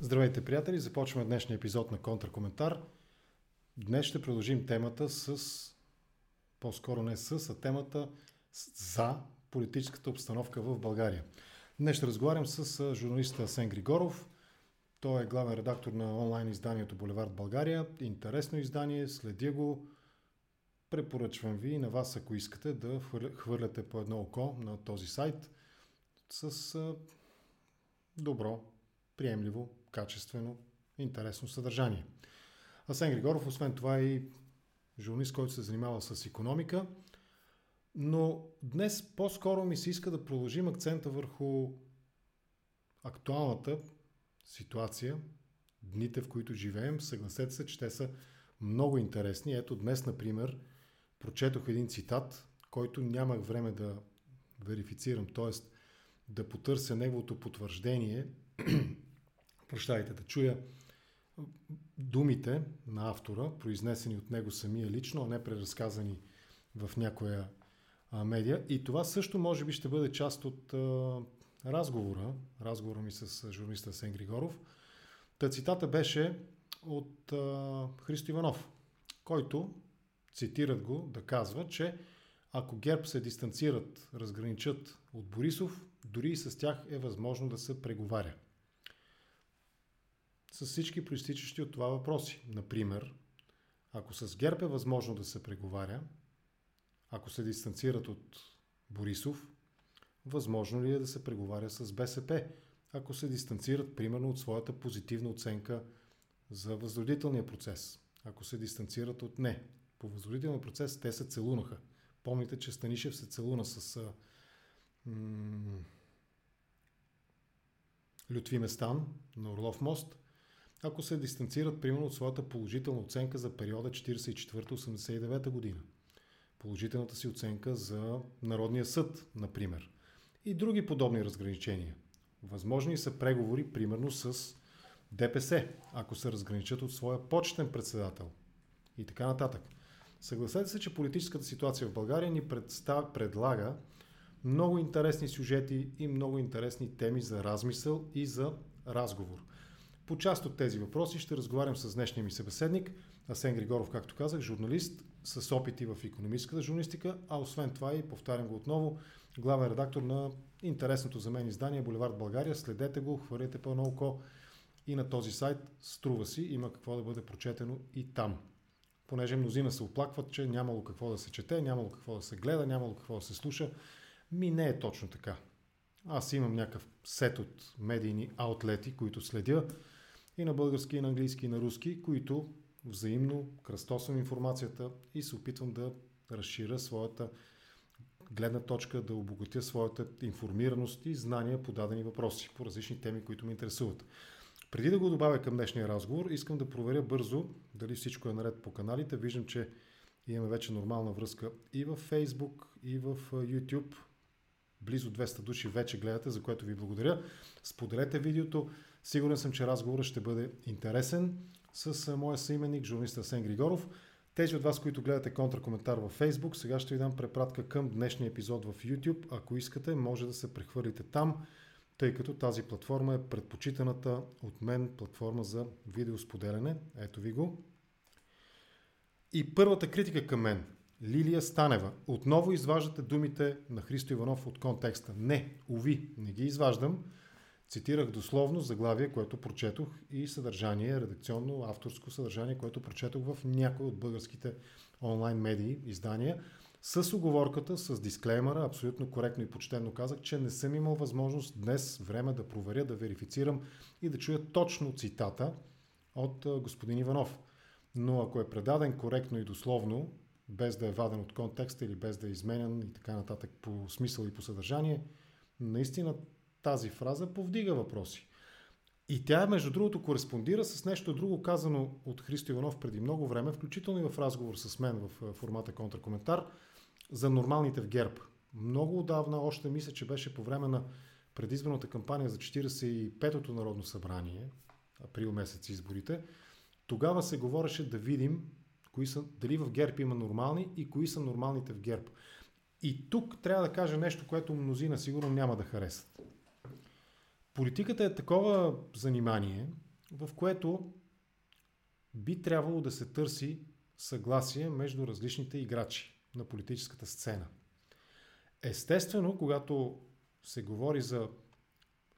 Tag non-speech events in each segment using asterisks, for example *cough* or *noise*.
Здравейте, приятели! Започваме днешния епизод на Контракоментар. Днес ще продължим темата с, по-скоро не с, а темата за политическата обстановка в България. Днес ще разговарям с журналиста Асен Григоров. Той е главен редактор на онлайн изданието Булевард България. Интересно издание, следя го. Препоръчвам ви и на вас, ако искате, да хвърляте по едно око на този сайт с добро, приемливо, качествено, интересно съдържание. Асен Григоров, освен това е и журналист, който се занимава с економика, но днес по-скоро ми се иска да продължим акцента върху актуалната ситуация, дните, в които живеем. Съгласете се, че те са много интересни. Ето днес, например, прочетох един цитат, който нямах време да верифицирам, т.е. да потърся неговото потвърждение, *clears throat* прощайте, да чуя думите на автора, произнесени от него самия лично, а не преразказани в някоя а, медия. И това също може би ще бъде част от а, разговора, разговора ми с журналиста Сен Григоров. Та цитата беше от а, Христо Иванов, който, цитират го, да казва, че ако ГЕРБ се дистанцират, разграничат от Борисов, дори и с тях е възможно да се преговаря с всички проистичащи от това въпроси. Например, ако с ГЕРБ е възможно да се преговаря, ако се дистанцират от Борисов, възможно ли е да се преговаря с БСП, ако се дистанцират примерно от своята позитивна оценка за възродителния процес, ако се дистанцират от не. По възродителния процес те се целунаха. Помните, че Станишев се целуна с м- Лютви Местан на Орлов мост – ако се дистанцират примерно от своята положителна оценка за периода 44-89 година. Положителната си оценка за Народния съд, например. И други подобни разграничения. Възможни са преговори, примерно с ДПС, ако се разграничат от своя почтен председател. И така нататък. Съгласете се, че политическата ситуация в България ни представ, предлага много интересни сюжети и много интересни теми за размисъл и за разговор. По част от тези въпроси ще разговарям с днешния ми събеседник, Асен Григоров, както казах, журналист с опити в економическата журналистика, а освен това и, повтарям го отново, главен редактор на интересното за мен издание Боливард България. Следете го, хвърляйте по око и на този сайт. Струва си, има какво да бъде прочетено и там. Понеже мнозина се оплакват, че нямало какво да се чете, нямало какво да се гледа, нямало какво да се слуша. Ми не е точно така. Аз имам някакъв сет от медийни аутлети, които следя и на български, и на английски, и на руски, които взаимно кръстосвам информацията и се опитвам да разширя своята гледна точка, да обогатя своята информираност и знания по дадени въпроси, по различни теми, които ме интересуват. Преди да го добавя към днешния разговор, искам да проверя бързо дали всичко е наред по каналите. Виждам, че имаме вече нормална връзка и в Facebook, и в YouTube. Близо 200 души вече гледате, за което ви благодаря. Споделете видеото. Сигурен съм, че разговорът ще бъде интересен с моя съименник, журналист Асен Григоров. Тези от вас, които гледате контракоментар във Facebook, сега ще ви дам препратка към днешния епизод в YouTube. Ако искате, може да се прехвърлите там, тъй като тази платформа е предпочитаната от мен платформа за видеосподеляне. Ето ви го. И първата критика към мен – Лилия Станева. Отново изваждате думите на Христо Иванов от контекста. Не, уви, не ги изваждам. Цитирах дословно заглавие, което прочетох и съдържание, редакционно, авторско съдържание, което прочетох в някои от българските онлайн медии, издания, с оговорката, с дисклеймера, абсолютно коректно и почтенно казах, че не съм имал възможност днес време да проверя, да верифицирам и да чуя точно цитата от господин Иванов. Но ако е предаден коректно и дословно, без да е ваден от контекста или без да е изменен и така нататък по смисъл и по съдържание, наистина тази фраза повдига въпроси. И тя, между другото, кореспондира с нещо друго казано от Христо Иванов преди много време, включително и в разговор с мен в формата контракоментар, за нормалните в ГЕРБ. Много отдавна, още мисля, че беше по време на предизборната кампания за 45-то Народно събрание, април месец изборите, тогава се говореше да видим кои са, дали в ГЕРБ има нормални и кои са нормалните в ГЕРБ. И тук трябва да кажа нещо, което мнозина сигурно няма да харесат. Политиката е такова занимание, в което би трябвало да се търси съгласие между различните играчи на политическата сцена. Естествено, когато се говори за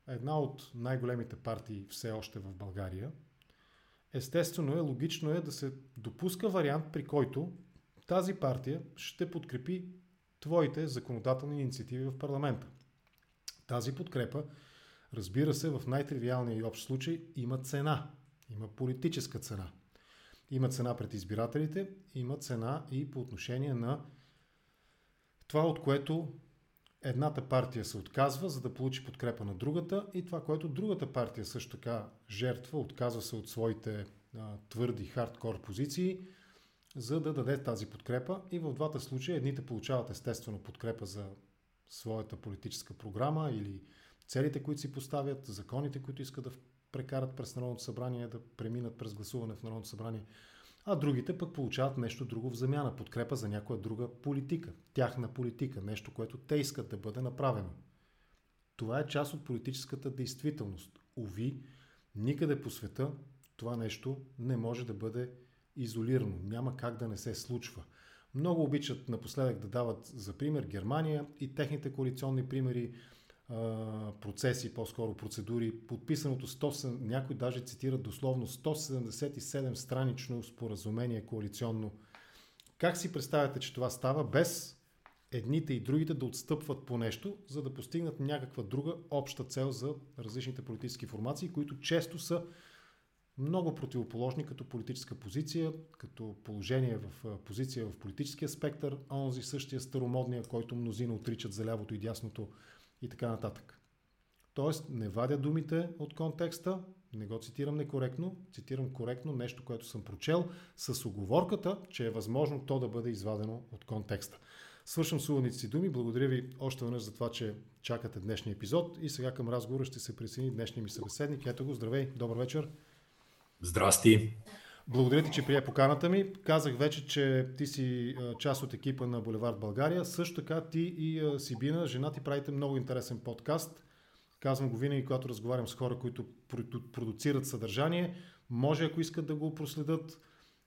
една от най-големите партии все още в България, естествено е, логично е да се допуска вариант, при който тази партия ще подкрепи твоите законодателни инициативи в парламента. Тази подкрепа, разбира се, в най-тривиалния и общ случай има цена. Има политическа цена. Има цена пред избирателите, има цена и по отношение на това, от което едната партия се отказва, за да получи подкрепа на другата и това, което другата партия също така жертва, отказва се от своите а, твърди хардкор позиции, за да даде тази подкрепа. И в двата случая едните получават естествено подкрепа за своята политическа програма или целите, които си поставят, законите, които искат да прекарат през Народното събрание, да преминат през гласуване в Народното събрание – а другите пък получават нещо друго в замяна, подкрепа за някоя друга политика, тяхна политика, нещо, което те искат да бъде направено. Това е част от политическата действителност. Ови, никъде по света това нещо не може да бъде изолирано. Няма как да не се случва. Много обичат напоследък да дават за пример Германия и техните коалиционни примери процеси, по-скоро процедури, подписаното 100, някой даже цитира дословно 177 странично споразумение коалиционно. Как си представяте, че това става без едните и другите да отстъпват по нещо, за да постигнат някаква друга обща цел за различните политически формации, които често са много противоположни като политическа позиция, като положение в позиция в политическия спектър, онзи същия старомодния, който мнозина отричат за лявото и дясното и така нататък. Тоест, не вадя думите от контекста, не го цитирам некоректно, цитирам коректно нещо, което съм прочел, с оговорката, че е възможно то да бъде извадено от контекста. Свършвам с си думи. Благодаря ви още веднъж за това, че чакате днешния епизод и сега към разговора ще се присъедини днешния ми събеседник. Ето го, здравей, добър вечер. Здрасти. Благодаря ти, че прие поканата ми. Казах вече, че ти си част от екипа на Булевард България. Също така ти и Сибина, жена ти правите много интересен подкаст. Казвам го винаги, когато разговарям с хора, които продуцират съдържание. Може, ако искат да го проследят,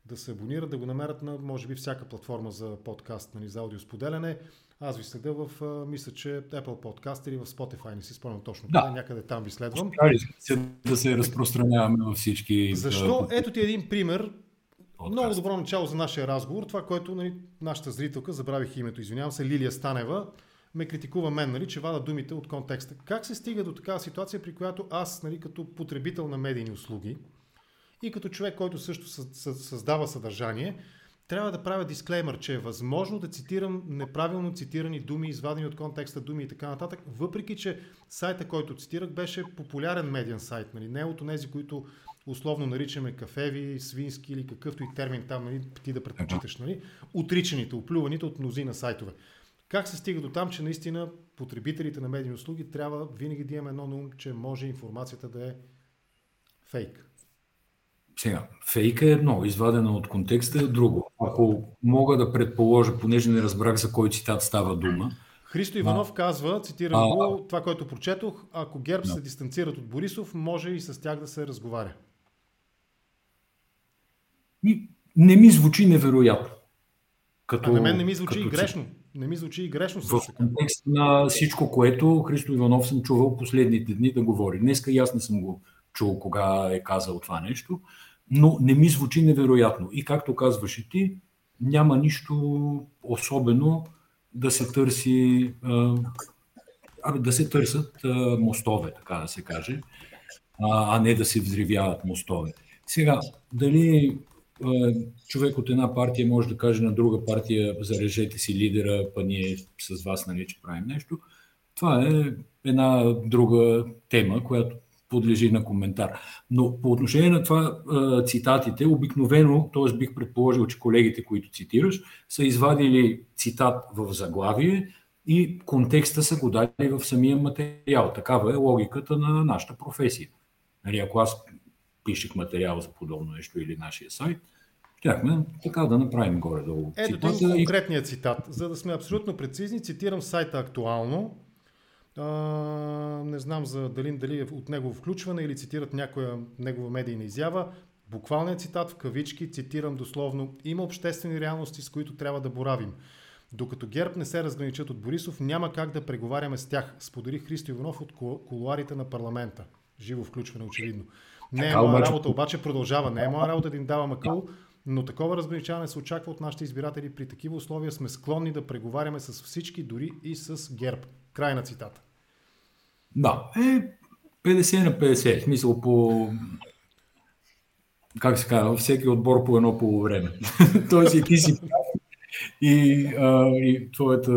да се абонират, да го намерят на, може би, всяка платформа за подкаст, нали, за аудиосподеляне. Аз ви следя в, мисля, че Apple Podcast или в Spotify, не си спомням точно да. някъде там ви следвам. Да се разпространяваме във всички. Защо? Ето ти един пример. Подкаст. Много добро начало за нашия разговор. Това, което нали, нашата зрителка, забравих името, извинявам се, Лилия Станева, ме критикува мен, нали, че вада думите от контекста. Как се стига до такава ситуация, при която аз, нали, като потребител на медийни услуги и като човек, който също създава съдържание, трябва да правя дисклеймер, че е възможно да цитирам неправилно цитирани думи, извадени от контекста думи и така нататък, въпреки че сайта, който цитирах, беше популярен медиан сайт, нали? не от тези, които условно наричаме кафеви, свински или какъвто и термин там нали, ти да предпочиташ. Нали? Отричаните, оплюваните от мнозина сайтове. Как се стига до там, че наистина потребителите на медийни услуги трябва винаги да имаме едно на ум, че може информацията да е фейк? Сега, фейка е едно, извадена от контекста е друго. Ако мога да предположа, понеже не разбрах за кой цитат става дума. Христо Иванов а, казва, цитирам а, го, това, което прочетох, ако ГЕРБ да. се дистанцират от Борисов, може и с тях да се разговаря. Не ми звучи невероятно. Като, а на мен не ми звучи и грешно. Не ми звучи и грешно. В контекст на всичко, което Христо Иванов съм чувал последните дни да говори. Днеска и аз не съм го чул кога е казал това нещо, но не ми звучи невероятно. И както казваш и ти, няма нищо особено да се търси, а, да се търсят а, мостове, така да се каже, а, а не да се взривяват мостове. Сега, дали а, човек от една партия може да каже на друга партия, зарежете си лидера, па ние с вас, нали, че правим нещо, това е една друга тема, която подлежи на коментар. Но по отношение на това цитатите, обикновено, т.е. бих предположил, че колегите, които цитираш, са извадили цитат в заглавие и контекста са го дали в самия материал. Такава е логиката на нашата професия. Нали, ако аз пишех материал за подобно нещо или нашия сайт, щяхме така да направим горе-долу. Ето конкретния цитат. За да сме абсолютно прецизни, цитирам сайта актуално а, не знам за дали, дали е от негово включване или цитират някоя негова медийна изява. Буквалният цитат в кавички, цитирам дословно, има обществени реалности, с които трябва да боравим. Докато ГЕРБ не се разграничат от Борисов, няма как да преговаряме с тях, сподели Христо Иванов от колуарите на парламента. Живо включване, очевидно. Не е моя работа, обаче продължава. Не е моя работа да им давам акъл, но такова разграничаване се очаква от нашите избиратели. При такива условия сме склонни да преговаряме с всички, дори и с ГЕРБ. Край на цитата. Да, е 50 на 50. В смисъл по как се казва, всеки отбор по едно полувреме. *laughs* Тоест и ти си и, а, и твоята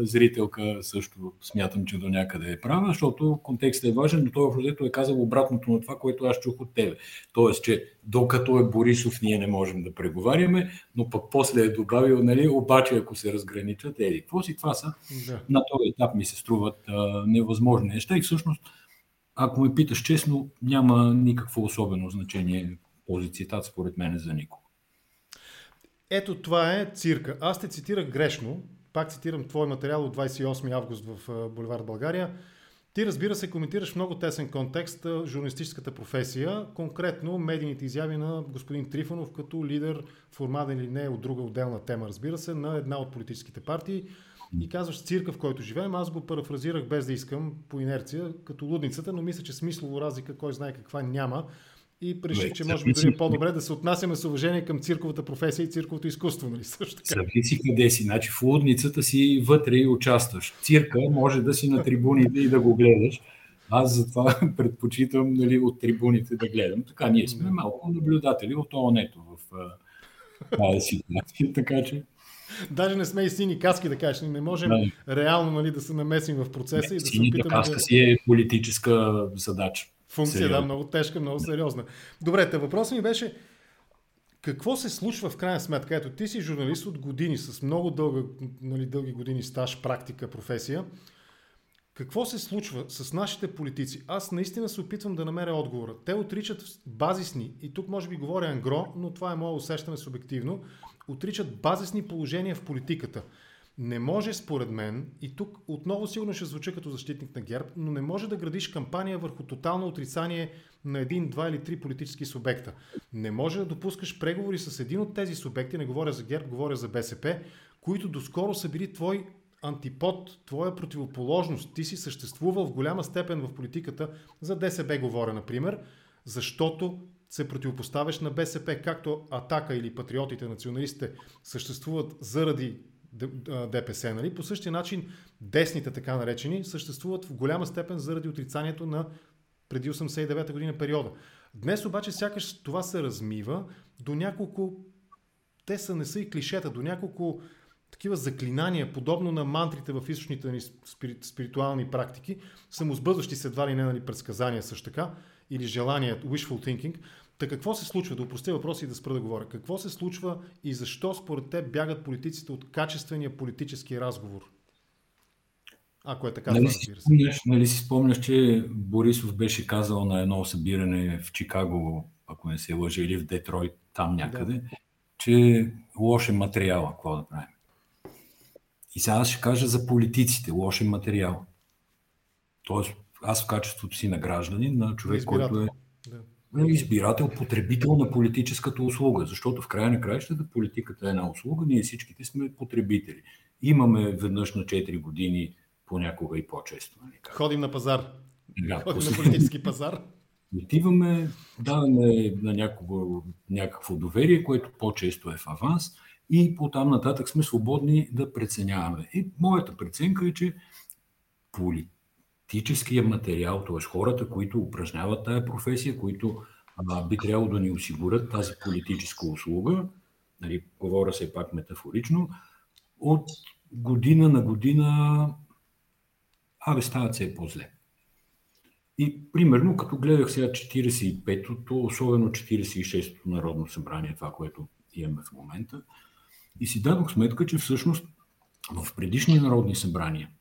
зрителка също смятам, че до някъде е права, защото контекстът е важен, но той в е казал обратното на това, което аз чух от тебе. Тоест, че докато е Борисов, ние не можем да преговаряме, но пък после е добавил, нали, обаче ако се разграничат, еди, какво си това са? Да. На този етап ми се струват а, невъзможни неща и всъщност, ако ме питаш честно, няма никакво особено значение този цитат според мен за никого. Ето това е цирка. Аз те цитирах грешно. Пак цитирам твой материал от 28 август в Боливар България. Ти, разбира се, коментираш в много тесен контекст журналистическата професия, конкретно медийните изяви на господин Трифонов като лидер, формаден или не от друга отделна тема, разбира се, на една от политическите партии. И казваш цирка, в който живеем. Аз го парафразирах без да искам по инерция, като лудницата, но мисля, че смислово разлика, кой знае каква няма и реших, че може би дори е по-добре да се отнасяме с уважение към цирковата професия и цирковото изкуство. Нали? Също така. Зависи къде си. Значи в лудницата си вътре и участваш. Цирка може да си на трибуните и да го гледаш. Аз затова *laughs* предпочитам нали, от трибуните да гледам. Така, ние сме малко наблюдатели от ООН-ето в тази ситуация, *laughs* така че... Даже не сме и сини каски, да кажеш. Не можем да. реално нали, да се намесим в процеса не, и да се опитаме каска да... си е политическа задача. Функция, Сериозно. да, много тежка, много сериозна. Добре, те въпросът ми беше какво се случва в крайна сметка? Ето, ти си журналист от години, с много дълга, нали, дълги години стаж, практика, професия. Какво се случва с нашите политици? Аз наистина се опитвам да намеря отговора. Те отричат базисни, и тук може би говоря ангро, но това е мое усещане субективно, отричат базисни положения в политиката. Не може, според мен, и тук отново сигурно ще звуча като защитник на ГЕРБ, но не може да градиш кампания върху тотално отрицание на един, два или три политически субекта. Не може да допускаш преговори с един от тези субекти, не говоря за ГЕРБ, говоря за БСП, които доскоро са били твой антипод, твоя противоположност. Ти си съществувал в голяма степен в политиката, за ДСБ говоря, например, защото се противопоставяш на БСП, както Атака или патриотите, националистите съществуват заради ДПС. Нали? По същия начин десните, така наречени, съществуват в голяма степен заради отрицанието на преди 89-та година периода. Днес обаче сякаш това се размива до няколко, те са не са и клишета, до няколко такива заклинания, подобно на мантрите в източните ни спиритуални практики, самозбъдващи се едва ли не нали, предсказания също така, или желания, wishful thinking, Та какво се случва? Да упростя въпроси и да спра да говоря. Какво се случва и защо според те бягат политиците от качествения политически разговор? Ако е така, нали, си спомняш, нали си спомняш, че Борисов беше казал на едно събиране в Чикаго, ако не се лъжа, или в Детройт, там някъде, да. че лош е материал, какво да правим. И сега ще кажа за политиците, лош е материал. Тоест, аз в качеството си на гражданин, на човек, който е избирател, потребител на политическата услуга, защото в края на краищата политиката е една услуга, ние всичките сме потребители. Имаме веднъж на 4 години, понякога и по-често. Нали? Ходим на пазар. Да, Ходим на политически пазар. Отиваме, даваме на някакво, някакво доверие, което по-често е в аванс и по там нататък сме свободни да преценяваме. И моята преценка е, че политиката практическия материал, т.е. хората, които упражняват тая професия, които а, би трябвало да ни осигурят тази политическа услуга, нали, говоря се пак метафорично, от година на година абе стават се по-зле. И примерно, като гледах сега 45-то, особено 46-то Народно събрание, това, което имаме в момента, и си дадох сметка, че всъщност в предишни народни събрания –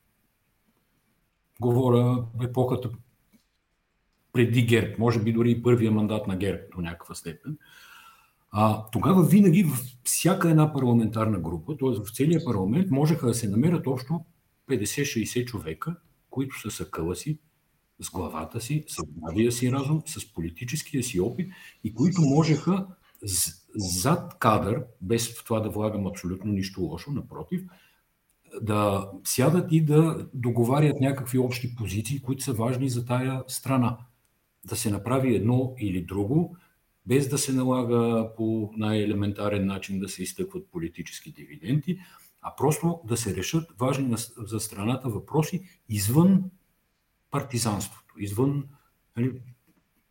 Говоря епохата преди ГЕРБ, може би дори и първия мандат на ГЕРБ до някаква степен. А, тогава винаги в всяка една парламентарна група, т.е. в целия парламент, можеха да се намерят общо 50-60 човека, които са съкъла си, с главата си, с здравия си разум, с политическия си опит и които можеха зад кадър, без в това да влагам абсолютно нищо лошо, напротив, да сядат и да договарят някакви общи позиции, които са важни за тая страна. Да се направи едно или друго, без да се налага по най-елементарен начин да се изтъкват политически дивиденти, а просто да се решат важни за страната въпроси извън партизанството, извън нали,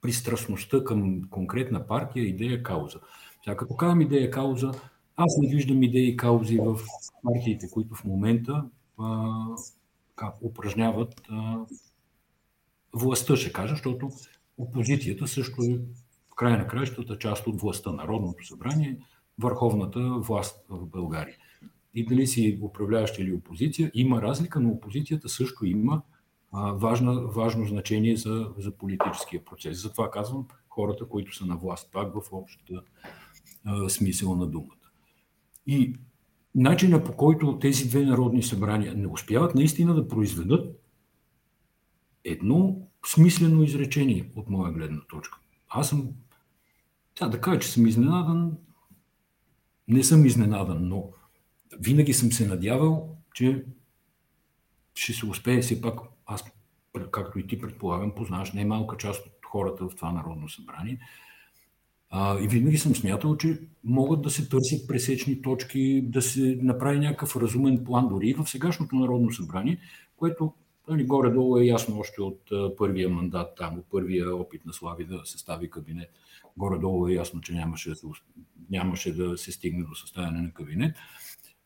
пристрастността към конкретна партия, идея, кауза. Сега, като казвам идея, кауза, аз не виждам идеи и каузи в партиите, които в момента а, как, упражняват а, властта, ще кажа, защото опозицията също е в края на краищата част от властта. Народното събрание, върховната власт в България. И дали си управляващ или опозиция, има разлика, но опозицията също има а, важна, важно значение за, за политическия процес. Затова казвам хората, които са на власт, пак в общата смисъл на думата. И начина по който тези две народни събрания не успяват наистина да произведат едно смислено изречение от моя гледна точка. Аз съм, тя да кажа, че съм изненадан, не съм изненадан, но винаги съм се надявал, че ще се успее. Все пак, аз, както и ти предполагам, познаваш най-малка част от хората в това Народно събрание, а, и винаги съм смятал, че могат да се търсят пресечни точки, да се направи някакъв разумен план, дори и в сегашното Народно събрание, което нали, горе-долу е ясно още от първия мандат, там, от първия опит на Слави да състави кабинет. Горе-долу е ясно, че нямаше да, нямаше да се стигне до съставяне на кабинет.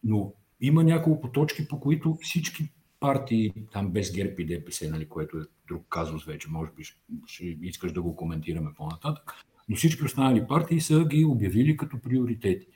Но има няколко точки, по които всички партии, там без ГЕРБ и ДПС, нали, което е друг казус вече, може би ще, ще искаш да го коментираме по-нататък, но всички останали партии са ги обявили като приоритети.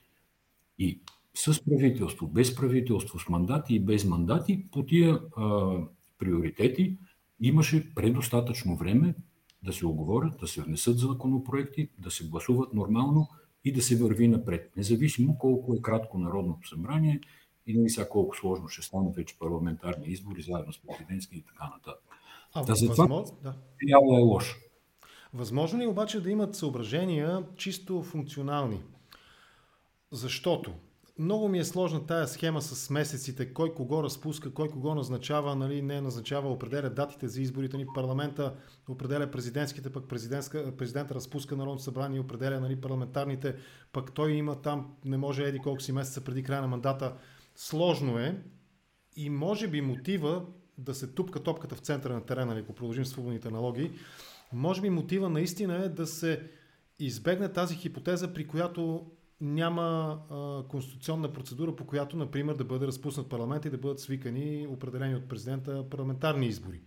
И с правителство, без правителство, с мандати и без мандати, по тия а, приоритети имаше предостатъчно време да се оговорят, да се внесат законопроекти, да се гласуват нормално и да се върви напред. Независимо колко е кратко Народното събрание и не сега колко сложно ще станат вече парламентарни избори, заедно с президентски и така нататък. А, да, за това да. е лошо. Възможно ли обаче да имат съображения чисто функционални? Защото много ми е сложна тая схема с месеците, кой кого разпуска, кой кого назначава, нали, не назначава, определя датите за изборите ни, парламента определя президентските, пък президента разпуска Народното събрание, определя нали, парламентарните, пък той има там, не може еди колко си месеца преди края на мандата. Сложно е и може би мотива да се тупка топката в центъра на терена, ако продължим свободните аналогии, може би мотива наистина е да се избегне тази хипотеза, при която няма а, конституционна процедура, по която, например, да бъде разпуснат парламент и да бъдат свикани определени от президента парламентарни избори.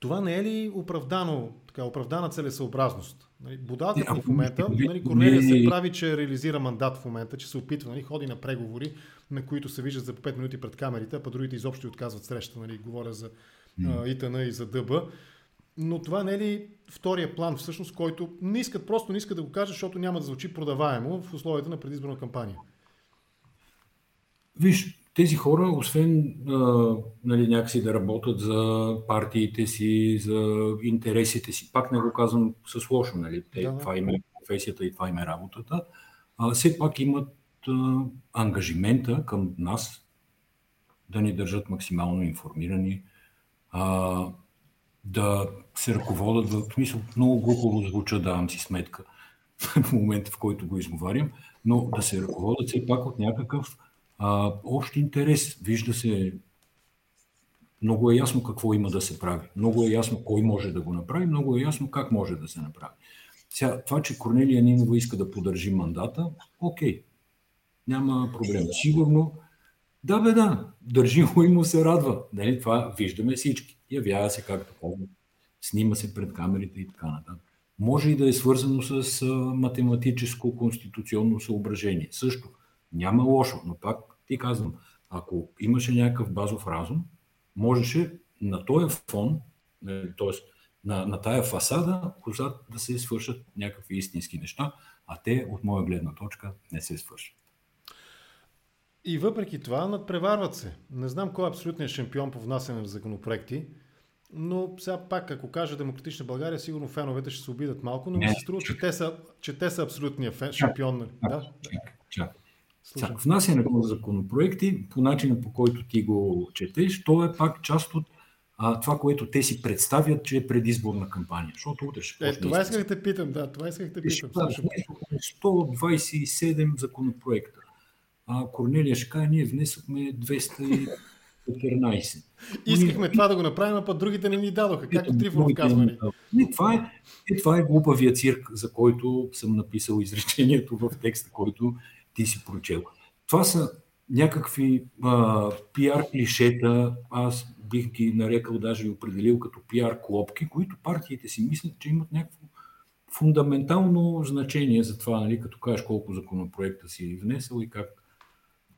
Това не е ли оправдано, така, оправдана целесъобразност? Нали, Будалката в момента, нали, Корнелия се прави, че реализира мандат в момента, че се опитва, нали, ходи на преговори, на които се виждат за 5 минути пред камерите, а па другите изобщо отказват среща. Нали, говоря за а, ИТН и за ДБ. Но това не е ли втория план, всъщност, който не искат, просто не искат да го кажат, защото няма да звучи продаваемо в условията на предизборна кампания? Виж, тези хора, освен а, нали, някакси да работят за партиите си, за интересите си, пак не го казвам с лошо, нали? Те, да, това им е професията и това им е работата, а, все пак имат а, ангажимента към нас да ни държат максимално информирани, а, да се ръководят, в смисъл много глупаво звуча, давам си сметка *laughs* в момента, в който го изговарям, но да се ръководят все пак от някакъв а, общ интерес. Вижда се, много е ясно какво има да се прави, много е ясно кой може да го направи, много е ясно как може да се направи. Сега, това, че Корнелия Нинова иска да поддържи мандата, окей, няма проблем. Сигурно, да бе да, държи го и му се радва. Дали, това виждаме всички. Явява се, както казвам, снима се пред камерите и така нататък. Може и да е свързано с математическо конституционно съображение. Също няма лошо, но пак ти казвам, ако имаше някакъв базов разум, можеше на този фон, т.е. На, на тая фасада, отзад да се свършат някакви истински неща, а те, от моя гледна точка, не се свършат. И въпреки това надпреварват се. Не знам кой е абсолютният шампион по внасяне на законопроекти, но сега пак, ако кажа Демократична България, сигурно феновете ще се обидат малко, но ми се струва, че те са, че те са абсолютния фен, шампион. Нали? Да? Чак, чак. внасянето на законопроекти, по начина по който ти го четеш, то е пак част от а, това, което те си представят, че е предизборна кампания. Защото утре ще е, Това исках да те питам, да, това исках да те питам. 127 законопроекта. А Корнелия ще каже, ние внесохме 214. *laughs* Искахме това да го направим, а пък другите не ни дадоха, както Трифонов казва. Не, това, е, е, това е глупавия цирк, за който съм написал изречението в текста, който ти си прочел. Това са някакви а, пиар клишета, аз бих ги нарекал, даже и определил като пиар клопки, които партиите си мислят, че имат някакво фундаментално значение за това, нали, като кажеш колко законопроекта си внесъл и как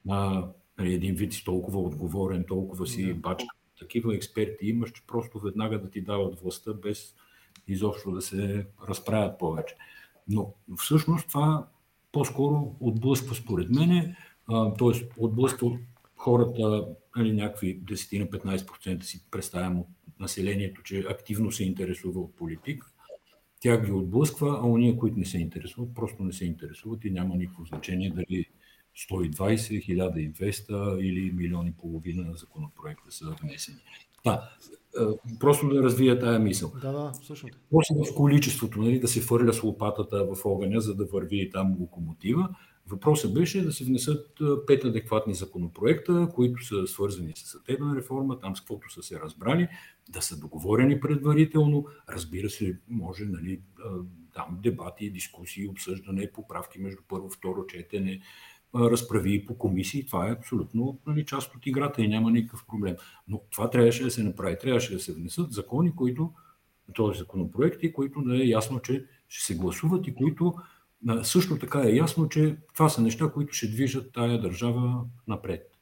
а, нали, един вид си толкова отговорен, толкова си бачка. Такива експерти имаш, че просто веднага да ти дават властта без изобщо да се разправят повече. Но всъщност това по-скоро отблъсква според мене, т.е. отблъсква хората, нали, някакви 10-15% си представям от населението, че активно се интересува от политика, тя ги отблъсква, а уния, които не се интересуват, просто не се интересуват и няма никакво значение дали 120, 1200 или милион и половина законопроекта са внесени. Да, просто да развия тая мисъл. Да, да, всъщност. После в количеството, нали, да се фърля с лопатата в огъня, за да върви там локомотива, Въпросът беше да се внесат пет адекватни законопроекта, които са свързани с съдебна реформа, там с каквото са се разбрали, да са договорени предварително. Разбира се, може нали, там дебати, дискусии, обсъждане, поправки между първо и второ четене, разправи по комисии. Това е абсолютно нали, част от играта и няма никакъв проблем. Но това трябваше да се направи. Трябваше да се внесат закони, които, този законопроекти, които да е ясно, че ще се гласуват и които също така е ясно, че това са неща, които ще движат тая държава напред.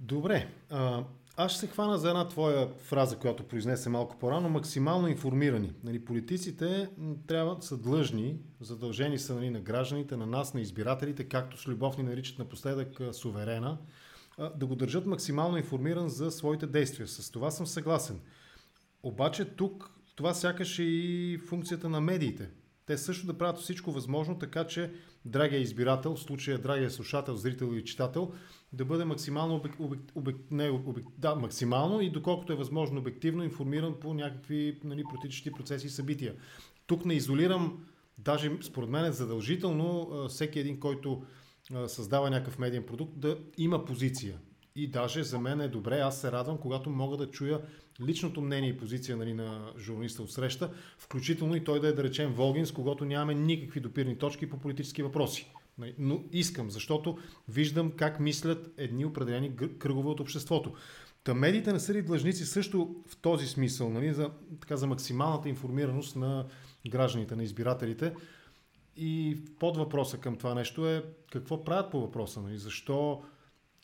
Добре. Аз ще се хвана за една твоя фраза, която произнесе малко по-рано. Максимално информирани. Нали, политиците трябва да са длъжни, задължени са нали, на гражданите, на нас, на избирателите, както с любов ни наричат напоследък суверена, да го държат максимално информиран за своите действия. С това съм съгласен. Обаче тук това сякаш е и функцията на медиите. Те също да правят всичко възможно, така че драгия избирател, в случая драгия слушател, зрител или читател, да бъде максимално, обек, обек, обек, не, обек, да, максимално и доколкото е възможно обективно информиран по някакви нали, протичащи процеси и събития. Тук не изолирам, даже според мен е задължително всеки един, който създава някакъв медиен продукт, да има позиция. И даже за мен е добре, аз се радвам, когато мога да чуя личното мнение и позиция нали, на журналиста от среща, включително и той да е, да речем, Волгин, с когото нямаме никакви допирни точки по политически въпроси. Нали, но искам, защото виждам как мислят едни определени кръгове от обществото. Та медиите не са длъжници също в този смисъл, нали, за, така, за максималната информираност на гражданите, на избирателите. И под въпроса към това нещо е какво правят по въпроса, нали? защо,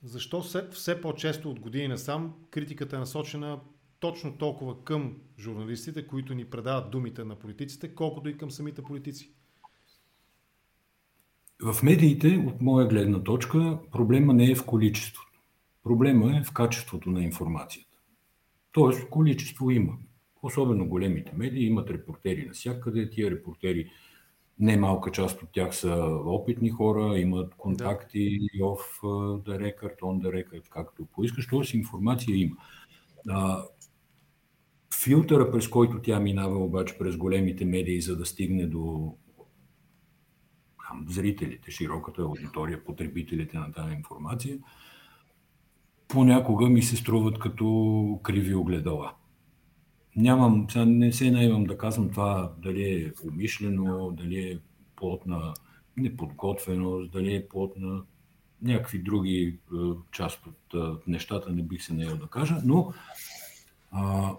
защо все, все по-често от години насам критиката е насочена точно толкова към журналистите, които ни предават думите на политиците, колкото и към самите политици. В медиите, от моя гледна точка, проблема не е в количеството. Проблема е в качеството на информацията. Тоест, количество има. Особено големите медии имат репортери навсякъде. Тия репортери, не малка част от тях са опитни хора, имат контакти да. off the record, on the record, както поискаш. Тоест, информация има. Филтъра, през който тя минава обаче през големите медии, за да стигне до там, зрителите, широката аудитория, потребителите на тази информация, понякога ми се струват като криви огледала. Нямам, сега не се наивам да казвам това дали е умишлено, дали е плод на неподготвеност, дали е плод на някакви други е, част от е, нещата, не бих се наел да кажа, но а,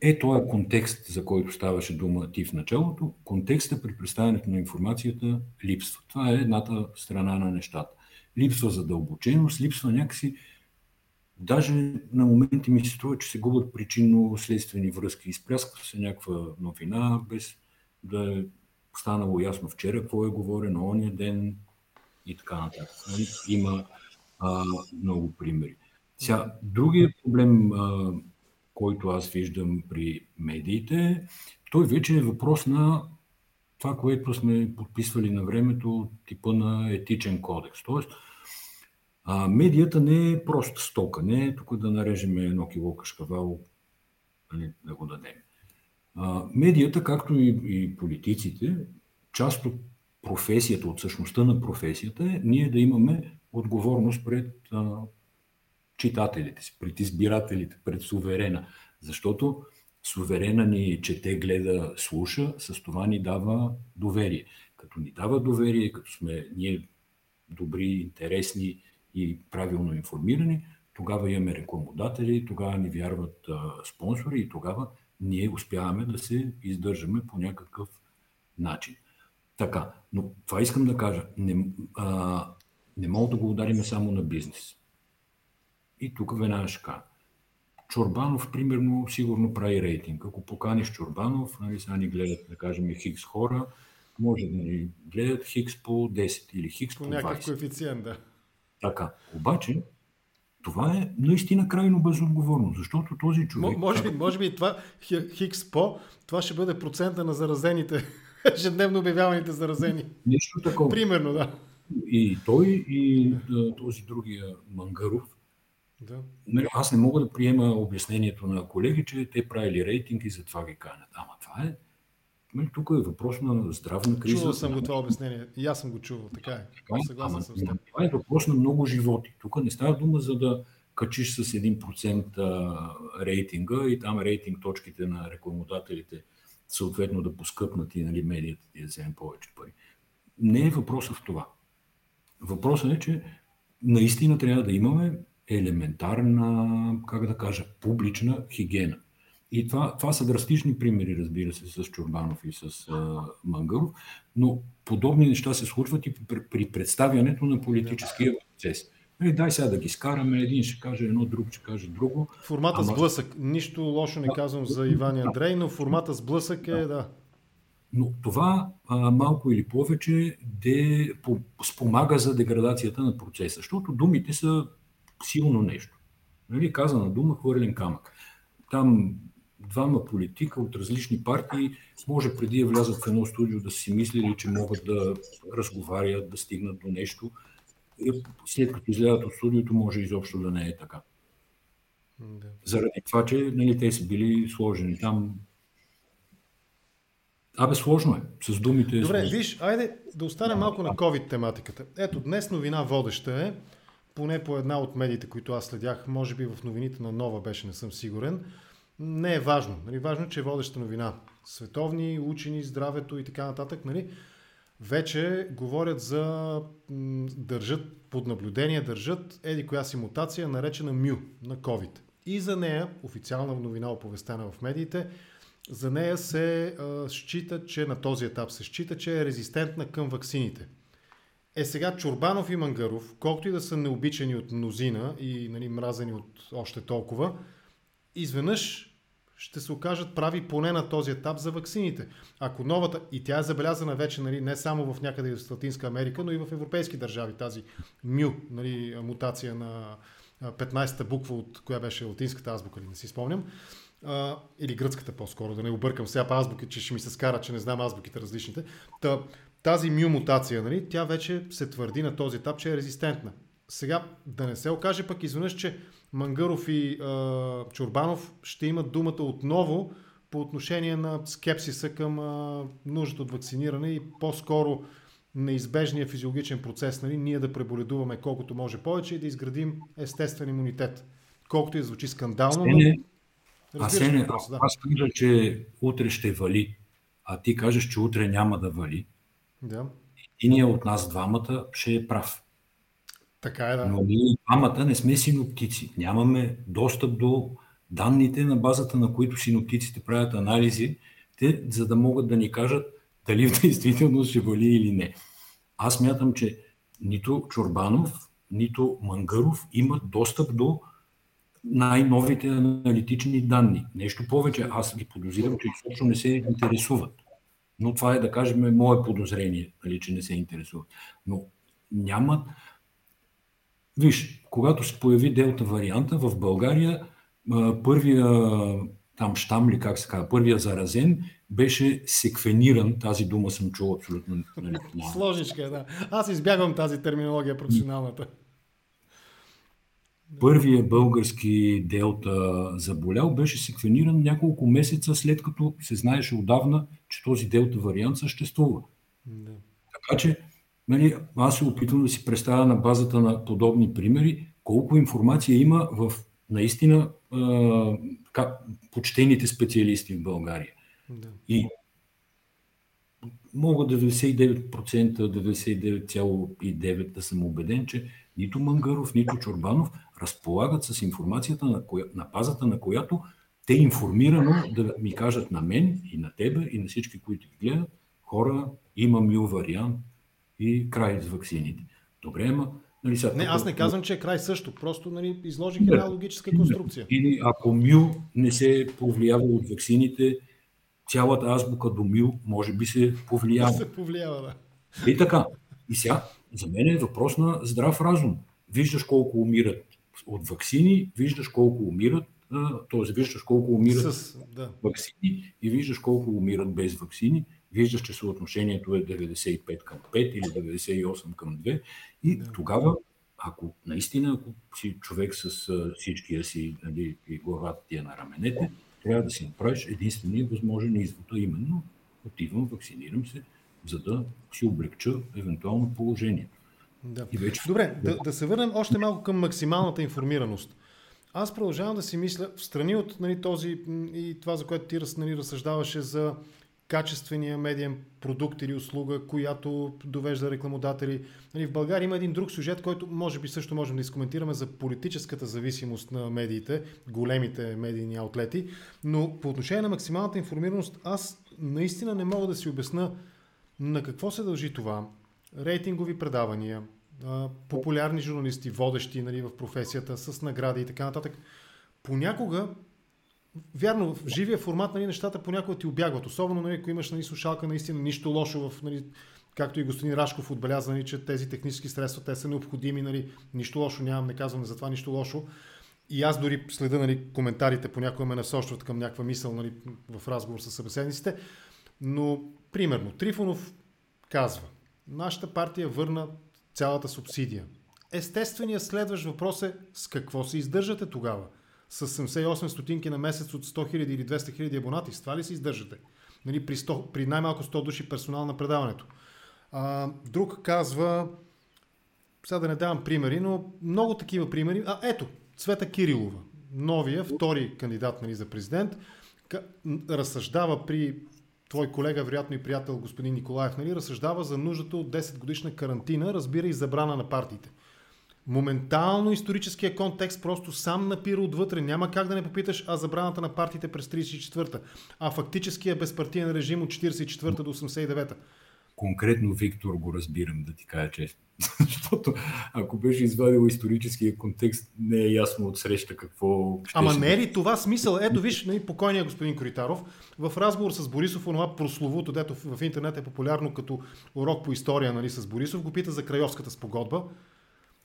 е този контекст, за който ставаше дума ти в началото. Контекста при представянето на информацията липсва. Това е едната страна на нещата. Липсва задълбоченост, липсва някакси Даже на моменти ми се струва, че се губят причинно-следствени връзки. Изпрясква се някаква новина, без да е станало ясно вчера какво е говорено, ония ден и така нататък. Нали? Има а, много примери. Сега, другия проблем, а, който аз виждам при медиите, той вече е въпрос на това, което сме подписвали на времето, типа на етичен кодекс. Тоест, а, медията не е просто стока, не е тук да нарежем едно кило кашкавал, нали, да го дадем. А, медията, както и, и политиците, част от професията, от същността на професията е ние да имаме отговорност пред а, читателите си, пред избирателите, пред суверена. Защото суверена ни чете, гледа, слуша, с това ни дава доверие. Като ни дава доверие, като сме ние добри, интересни и правилно информирани, тогава имаме рекламодатели, тогава ни вярват а, спонсори и тогава ние успяваме да се издържаме по някакъв начин. Така, но това искам да кажа. Не, а, не мога да го удариме само на бизнес. И тук веднага ще кажа. Чорбанов, примерно, сигурно прави рейтинг. Ако поканиш Чорбанов, нали, сега ни гледат, да кажем, хикс хора, може да ни гледат хикс по 10 или хикс по, по 20. някакъв коефициент, да. Така. Обаче, това е наистина крайно безотговорно, защото този човек... Може би, може би това хикс по, това ще бъде процента на заразените, *laughs* ежедневно обявяваните заразени. Нещо такова. Примерно, да. И той, и този другия Мангаров, да. Аз не мога да приема обяснението на колеги, че те правили рейтинг и затова ги канят. Ама това е. Тук е въпрос на здравна криза. Чувал съм го това обяснение. И аз съм го чувал. Така е. Така е. Ама, това е въпрос на много животи. Тук не става дума за да качиш с 1% рейтинга и там рейтинг точките на рекламодателите съответно да поскъпнат и нали, медията ти да вземем повече пари. Не е въпросът в това. Въпросът е, че наистина трябва да имаме елементарна, как да кажа, публична хигиена. И това, това са драстични примери, разбира се, с Чурбанов и с а, Мангаров, но подобни неща се случват и при, при представянето на политическия процес. Е, дай сега да ги скараме, един ще каже едно, друг ще каже друго. Формата Ама... сблъсък. Нищо лошо не казвам за Иван и Андрей, но формата сблъсък е, да. Но това а, малко или повече де, по, спомага за деградацията на процеса, защото думите са силно нещо. Нали, казана дума, хвърлен камък. Там двама политика от различни партии може преди да влязат в едно студио да си мислили, че могат да разговарят, да стигнат до нещо. И след като излязат от студиото, може изобщо да не е така. Да. Заради това, че нали, те са били сложени там. Абе, сложно е. С думите е Добре, сложно. виж, айде да останем малко на COVID тематиката. Ето, днес новина водеща е поне по една от медиите, които аз следях, може би в новините на Нова беше, не съм сигурен, не е важно. Нали? Важно е, че е водеща новина. Световни учени, здравето и така нататък, нали? вече говорят за държат под наблюдение, държат еди коя си мутация, наречена МЮ на COVID. И за нея, официална новина оповестена в медиите, за нея се а, счита, че на този етап се счита, че е резистентна към ваксините. Е сега Чурбанов и Мангаров, колкото и да са необичани от мнозина и нали, мразени от още толкова, изведнъж ще се окажат прави поне на този етап за ваксините. Ако новата, и тя е забелязана вече нали, не само в някъде в Латинска Америка, но и в европейски държави, тази МЮ, нали, мутация на 15-та буква, от коя беше латинската азбука, не си спомням, а, или гръцката по-скоро, да не объркам сега по азбуки, че ще ми се скара, че не знам азбуките различните. Та, тази мю мутация, нали, тя вече се твърди на този етап, че е резистентна. Сега да не се окаже пък изведнъж, че Мангаров и а, Чурбанов ще имат думата отново по отношение на скепсиса към а, нуждата от вакциниране и по-скоро неизбежния физиологичен процес, нали, ние да преболедуваме колкото може повече и да изградим естествен имунитет. Колкото и звучи скандално. Асене, но... Асене, да. аз кажа, че утре ще вали, а ти кажеш, че утре няма да вали. Да. Единия от нас двамата ще е прав. Така е, да. Но ние двамата не сме синоптици. Нямаме достъп до данните, на базата на които синоптиците правят анализи, те, за да могат да ни кажат дали в действителност ще вали или не. Аз мятам, че нито Чорбанов, нито Мангаров имат достъп до най-новите аналитични данни. Нещо повече, аз ги подозирам, че изобщо не се интересуват. Но това е, да кажем, мое подозрение, нали, че не се интересува. Но няма. Виж, когато се появи делта варианта в България, първия там щам ли, как се казва, първия заразен беше секвениран. Тази дума съм чул абсолютно. Нали, *laughs* Сложничка, да. Аз избягвам тази терминология професионалната. Първия български делта заболял беше секвениран няколко месеца след като се знаеше отдавна, че този делта вариант съществува. Да. Така че нали, аз се опитвам да си представя на базата на подобни примери колко информация има в наистина как, почтените специалисти в България. Да. И мога 99%, 99,9% да съм убеден, че нито Мангаров, нито Чорбанов разполагат с информацията, на, коя, на базата на която те информирано да ми кажат на мен и на тебе и на всички, които ги гледат, хора, има мил вариант и край с вакцините. Добре, ама Нали, сега, не, аз не казвам, че е край също. Просто нали, изложих една логическа конструкция. Или ако МЮ не се е повлиява от вакцините, цялата азбука до МЮ може би се повлиява. се повлиява, да. И така. И сега, за мен е въпрос на здрав разум. Виждаш колко умират от вакцини, виждаш колко умират, т.е. виждаш колко умират С, да. вакцини и виждаш колко умират без вакцини виждаш, че съотношението е 95 към 5 или 98 към 2 и да. тогава, ако наистина, ако си човек с всичкия си нали, и главата ти е на раменете, трябва да си направиш единствения възможен извод, а именно отивам, вакцинирам се, за да си облегча евентуално положението. Да. И вече... Добре, да, да се върнем още малко към максималната информираност. Аз продължавам да си мисля, в страни от нали, този и това, за което ти нали, разсъждаваше за качествения медиен продукт или услуга, която довежда рекламодатели. Нали, в България има един друг сюжет, който може би също можем да изкоментираме за политическата зависимост на медиите, големите медийни аутлети, но по отношение на максималната информираност, аз наистина не мога да си обясна на какво се дължи това. Рейтингови предавания, популярни журналисти, водещи нали, в професията, с награди и така нататък. Понякога Вярно, в живия формат нали, нещата понякога ти обягват. Особено нали, ако имаш нали, слушалка, наистина нищо лошо в нали, както и господин Рашков отбеляза, нали, че тези технически средства те са необходими, нали, нищо лошо нямам, не казвам за това нищо лошо. И аз дори следа нали, коментарите, понякога ме насочват към някаква мисъл нали, в разговор с събеседниците. Но, примерно, Трифонов казва, нашата партия върна цялата субсидия. Естественият следващ въпрос е с какво се издържате тогава? С 78 стотинки на месец от 100 000 или 200 000 абонати. С това ли се издържате? Нали, при, 100, при най-малко 100 души персонал на предаването. А, друг казва, сега да не давам примери, но много такива примери. А, ето, Цвета Кирилова, новия, втори кандидат нали, за президент, разсъждава при твой колега, вероятно и приятел господин Николаев, нали, разсъждава за нуждата от 10 годишна карантина, разбира и забрана на партиите моментално историческия контекст просто сам напира отвътре. Няма как да не попиташ, а забраната на партиите през 34-та, а фактическия безпартиен режим от 44-та до 89-та. Конкретно Виктор го разбирам, да ти кажа честно. *laughs* Защото ако беше извадил историческия контекст, не е ясно от среща какво. Ама не е ли това смисъл? Ето виж, нали, покойния господин Коритаров, в разговор с Борисов, онова прословото, дето в интернет е популярно като урок по история нали, с Борисов, го пита за Крайовската спогодба.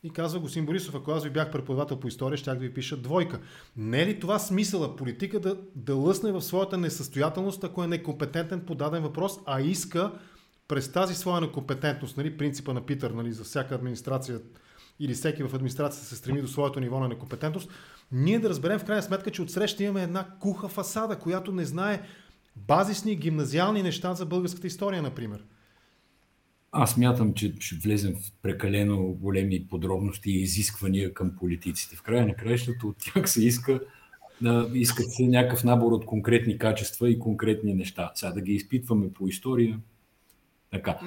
И казва господин Борисов, ако аз ви бях преподавател по история, щях да ви пиша двойка. Не е ли това смисъла политика да, да лъсне в своята несъстоятелност, ако е некомпетентен по даден въпрос, а иска през тази своя некомпетентност, нали, принципа на Питър, нали, за всяка администрация или всеки в администрацията се стреми до своето ниво на некомпетентност, ние да разберем в крайна сметка, че отсреща имаме една куха фасада, която не знае базисни гимназиални неща за българската история, например. Аз мятам, че ще влезем в прекалено големи подробности и изисквания към политиците. В края на краищата от тях се иска да искат се някакъв набор от конкретни качества и конкретни неща. Сега да ги изпитваме по история. Така.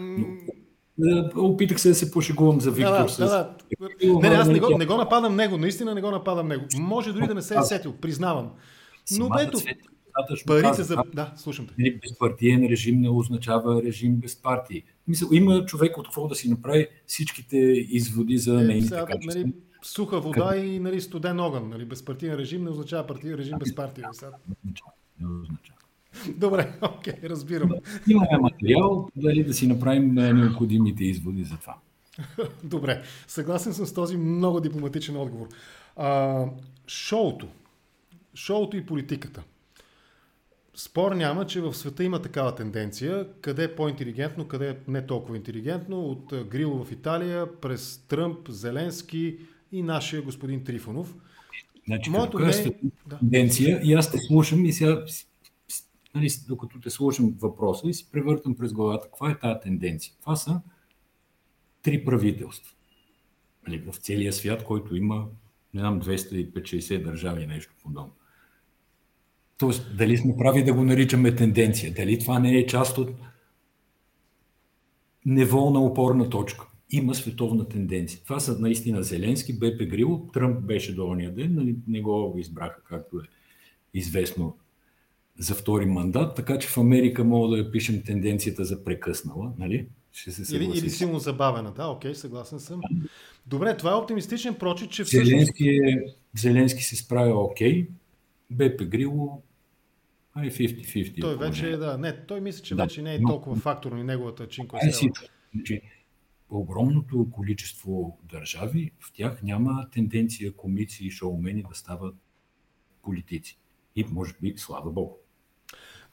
Но, опитах се да се пошегувам за Виктор. Да, да, с... да. Не, не, аз не го, не го нападам него, наистина не го нападам него. Може дори да не се е сетил, признавам. Но ето, достатъчно Парите каза, за... Да, слушам те. Нали, безпартиен режим не означава режим без партии. Мисъл, има човек от какво да си направи всичките изводи за е, нейните сега, качества. Нали, суха вода Къде? и нали, студен огън. Нали, безпартиен режим не означава партиен режим без партия. Не означава. Добре, окей, okay, разбирам. Имаме материал, дали да си направим необходимите изводи за това. *laughs* Добре, съгласен съм с този много дипломатичен отговор. А, шоуто. Шоуто и политиката. Спор няма, че в света има такава тенденция, къде е по-интелигентно, къде е не толкова интелигентно, от Грило в Италия, през Тръмп, Зеленски и нашия господин Трифонов. Значи, Моето не... е тенденция и аз те слушам и сега, нали, докато те слушам въпроса и си превъртам през главата, каква е тази тенденция? Това са три правителства. Нали, в целия свят, който има, не знам, 250 държави, нещо подобно. Тоест, дали сме прави да го наричаме тенденция? Дали това не е част от неволна опорна точка? Има световна тенденция. Това са наистина Зеленски, Бепе Грил, Тръмп беше до ония ден, нали, не го избраха, както е известно за втори мандат, така че в Америка мога да я пишем тенденцията за прекъснала, нали? Ще се или, или силно забавена, да, окей, съгласен съм. Добре, това е оптимистичен прочит, че всъщност... Зеленски, е, Зеленски се справя окей, Бепе Грило е 50-50. Той вече е, да, не, той мисля, че да, вече не е толкова факторно и неговата чинко е огромното количество държави, в тях няма тенденция комици и шоумени да стават политици. И може би, слава Богу.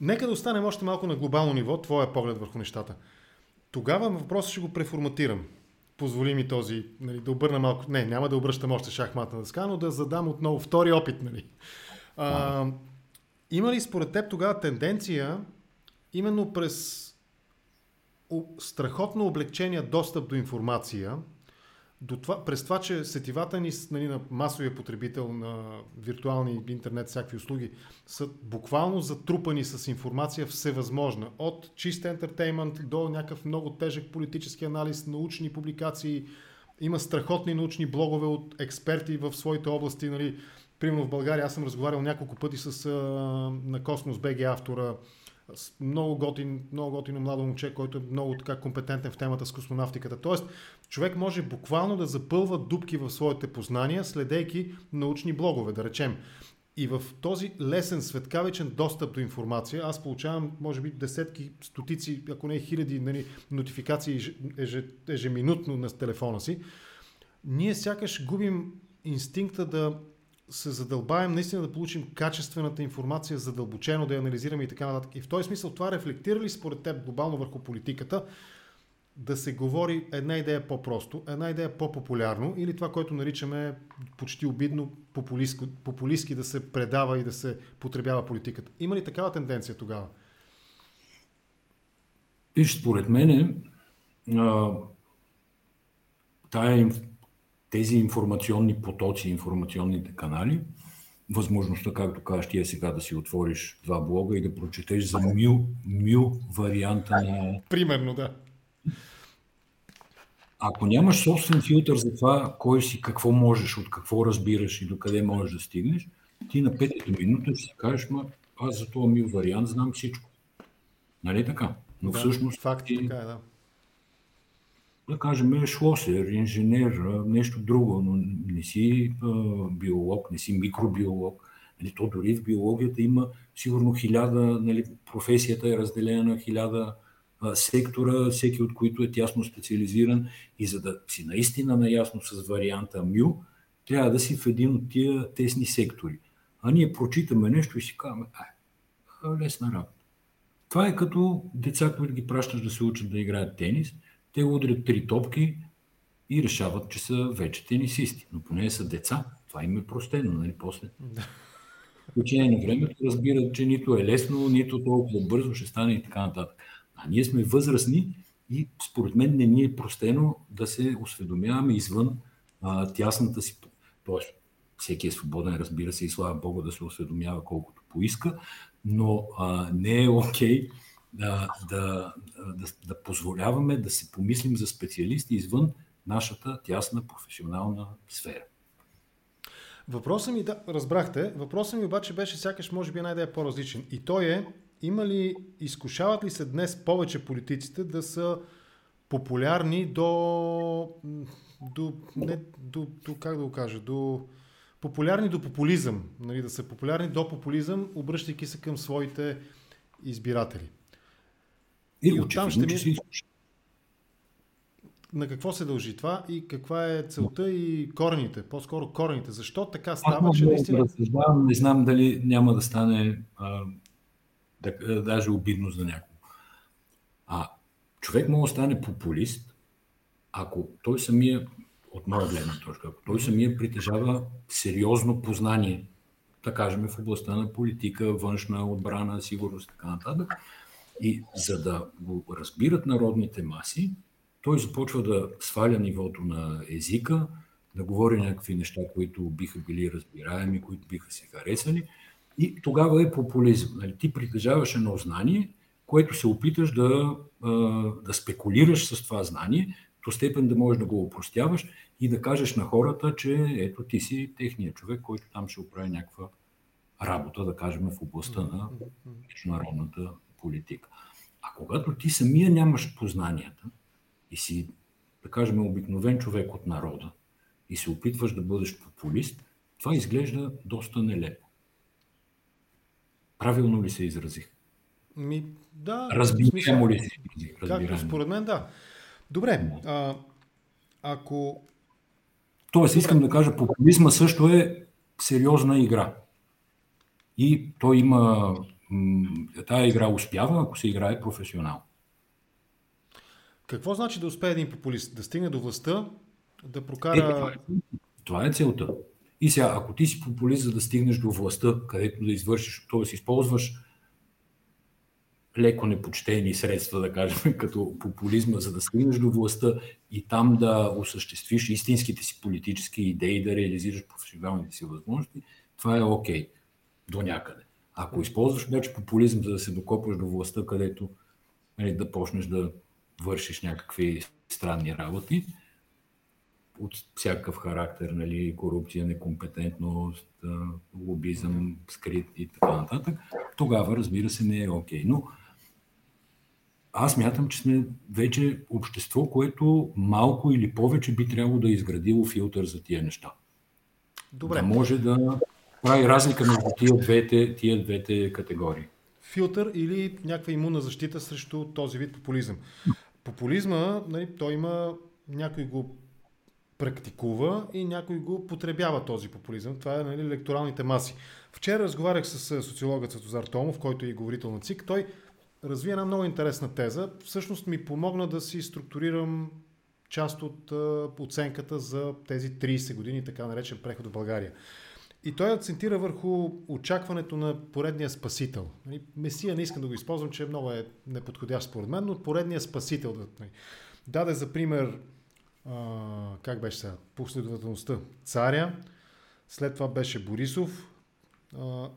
Нека да останем още малко на глобално ниво, твоя поглед върху нещата. Тогава въпросът ще го преформатирам. Позволи ми този, нали, да обърна малко, не, няма да обръщам още шахматна дъска, но да задам отново втори опит. Нали. А, има ли според теб тогава тенденция именно през страхотно облегчения достъп до информация, до това, през това, че сетивата ни нали, на масовия потребител на виртуални интернет, всякакви услуги, са буквално затрупани с информация всевъзможна. От чист ентертеймент до някакъв много тежък политически анализ, научни публикации. Има страхотни научни блогове от експерти в своите области. Нали. Примерно в България аз съм разговарял няколко пъти с на Космос БГ автора, много готин, много готино младо момче, който е много така компетентен в темата с космонавтиката. Тоест, човек може буквално да запълва дупки в своите познания, следейки научни блогове, да речем. И в този лесен, светкавичен достъп до информация, аз получавам, може би, десетки, стотици, ако не хиляди нали, нотификации ежеминутно на телефона си. Ние сякаш губим инстинкта да се задълбаем наистина да получим качествената информация, задълбочено да я анализираме и така нататък. И в този смисъл това рефлектира ли според теб глобално върху политиката, да се говори една идея по-просто, една идея по-популярно или това, което наричаме почти обидно популистски, популистски да се предава и да се потребява политиката. Има ли такава тенденция тогава? Виж, според мен тая тези информационни потоци, информационните канали, възможността, както кажеш, ти е сега да си отвориш два блога и да прочетеш за мю, мю варианта на... Примерно, да. Ако нямаш собствен филтър за това, кой си, какво можеш, от какво разбираш и до къде можеш да стигнеш, ти на петата минута ще си кажеш, ма аз за този мил вариант знам всичко. Нали така? Но да, всъщност... Факт, ти... така е, да да кажем, шлосер, инженер, нещо друго, но не си биолог, не си микробиолог. Нали, то дори в биологията има сигурно хиляда, нали, професията е разделена на хиляда сектора, всеки от които е тясно специализиран и за да си наистина наясно с варианта МЮ, трябва да си в един от тия тесни сектори. А ние прочитаме нещо и си казваме, ай, лесна работа. Това е като деца, които ги пращаш да се учат да играят тенис – те удрят три топки и решават, че са вече тенисисти. Но поне са деца. Това им е простено, нали? После. В течение на времето разбират, че нито е лесно, нито толкова бързо ще стане и така нататък. А ние сме възрастни и според мен не ни е простено да се осведомяваме извън а, тясната си. Тоест, всеки е свободен, разбира се, и слава Богу да се осведомява колкото поиска, но а, не е окей okay да, да, да, да позволяваме да се помислим за специалисти извън нашата тясна професионална сфера. Въпросът ми, да, разбрахте, въпросът ми обаче беше сякаш може би една идея по-различен. И той е, има ли, изкушават ли се днес повече политиците да са популярни до, до, не, до, до как да го кажа, до популярни до популизъм, нали, да са популярни до популизъм, обръщайки се към своите избиратели. И, и оттам ще ми... На какво се дължи това и каква е целта и корените, по-скоро корените. Защо така става, Аз че наистина... Да не знам дали няма да стане а, да, даже обидно за някого. А човек може да стане популист, ако той самия, от моя гледна точка, ако той самия притежава сериозно познание, да кажем в областта на политика, външна отбрана, сигурност и така нататък, и за да го разбират народните маси, той започва да сваля нивото на езика, да говори някакви неща, които биха били разбираеми, които биха се харесали. И тогава е популизъм. Нали? Ти притежаваш едно знание, което се опиташ да, да спекулираш с това знание, до степен да можеш да го опростяваш и да кажеш на хората, че ето ти си техният човек, който там ще оправи някаква работа, да кажем, в областта на международната политика. А когато ти самия нямаш познанията и си, да кажем, обикновен човек от народа и се опитваш да бъдеш популист, това изглежда доста нелепо. Правилно ли се изразих? Ми, да. Разбираемо ли се изразих? Както според мен, да. Добре. А, ако... Тоест, искам да кажа, популизма също е сериозна игра. И той има. Тая игра успява, ако се играе професионално. Какво значи да успее един популист? Да стигне до властта, да прокара. Е, това, е, това е целта. И сега, ако ти си популист, за да стигнеш до властта, където да извършиш, т.е. използваш леко непочтени средства, да кажем, *laughs* като популизма, за да стигнеш до властта и там да осъществиш истинските си политически идеи, да реализираш професионалните си възможности, това е окей. Okay до някъде. Ако използваш вече популизъм, за да се докопаш до властта, където нали, да почнеш да вършиш някакви странни работи, от всякакъв характер, нали, корупция, некомпетентност, лобизъм, скрит и така нататък, тогава, разбира се, не е окей. Okay. Но аз мятам, че сме вече общество, което малко или повече би трябвало да е изградило филтър за тия неща. Добре. Да може да прави разлика между тия двете, тия двете категории. Филтър или някаква имунна защита срещу този вид популизъм. Популизма, нали, той има, някой го практикува и някой го потребява този популизъм. Това е нали, електоралните маси. Вчера разговарях с социологът Светозар Томов, който е и говорител на ЦИК. Той разви една много интересна теза. Всъщност ми помогна да си структурирам част от оценката за тези 30 години, така наречен преход в България. И той акцентира върху очакването на поредния спасител. Нали, Месия не искам да го използвам, че много е неподходящ според мен, но поредния спасител. Нали. Даде за пример, как беше сега, последователността. Царя, след това беше Борисов,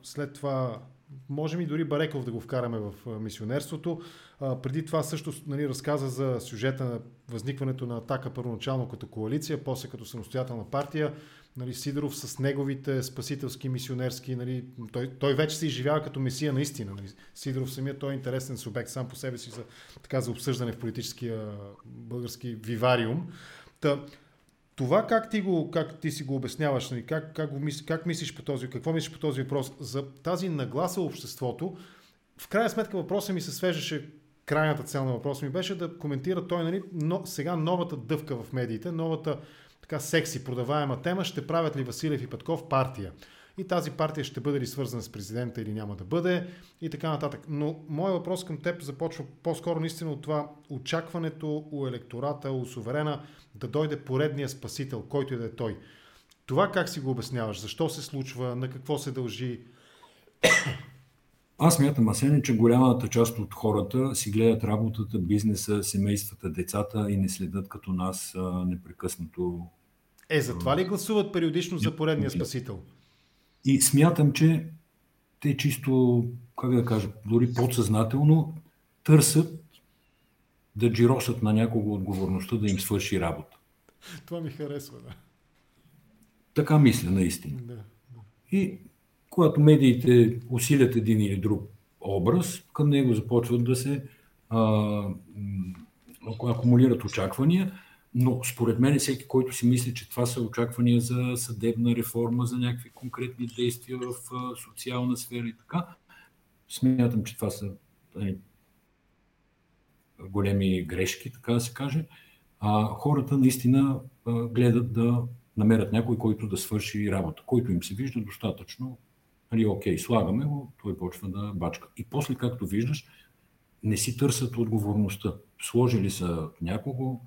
след това можем и дори Бареков да го вкараме в мисионерството. Преди това също нали, разказа за сюжета на възникването на атака първоначално като коалиция, после като самостоятелна партия нали, Сидоров с неговите спасителски, мисионерски, нали, той, той вече се изживява като месия наистина. Нали. Сидоров самия той е интересен субект сам по себе си за, така, за обсъждане в политическия български вивариум. Та, това как ти, го, как ти си го обясняваш, нали, как, как, го мис, как мислиш по този, какво мислиш по този въпрос, за тази нагласа обществото, в крайна сметка въпросът ми се свежеше крайната цел на въпроса ми беше да коментира той, нали, но сега новата дъвка в медиите, новата така секси, продаваема тема, ще правят ли Василев и Петков партия? И тази партия ще бъде ли свързана с президента или няма да бъде и така нататък. Но моят въпрос към теб започва по-скоро наистина от това очакването у електората, у суверена да дойде поредния спасител, който и да е той. Това как си го обясняваш? Защо се случва? На какво се дължи? Аз мятам, Асене, че голямата част от хората си гледат работата, бизнеса, семействата, децата и не следят като нас а, непрекъснато. Е, затова ли гласуват периодично за поредния спасител? И смятам, че те чисто, как да кажа, дори подсъзнателно търсят да джиросат на някого отговорността да им свърши работа. Това ми харесва, да. Така мисля, наистина. Да, да. И когато медиите усилят един или друг образ, към него започват да се а, акумулират очаквания, но според мен всеки, който си мисли, че това са очаквания за съдебна реформа, за някакви конкретни действия в а, социална сфера и така, смятам, че това са нали, големи грешки, така да се каже, а хората наистина а, гледат да намерят някой, който да свърши работа, който им се вижда достатъчно. Нали, окей, слагаме го, той почва да бачка. И после, както виждаш, не си търсят отговорността. Сложили са някого,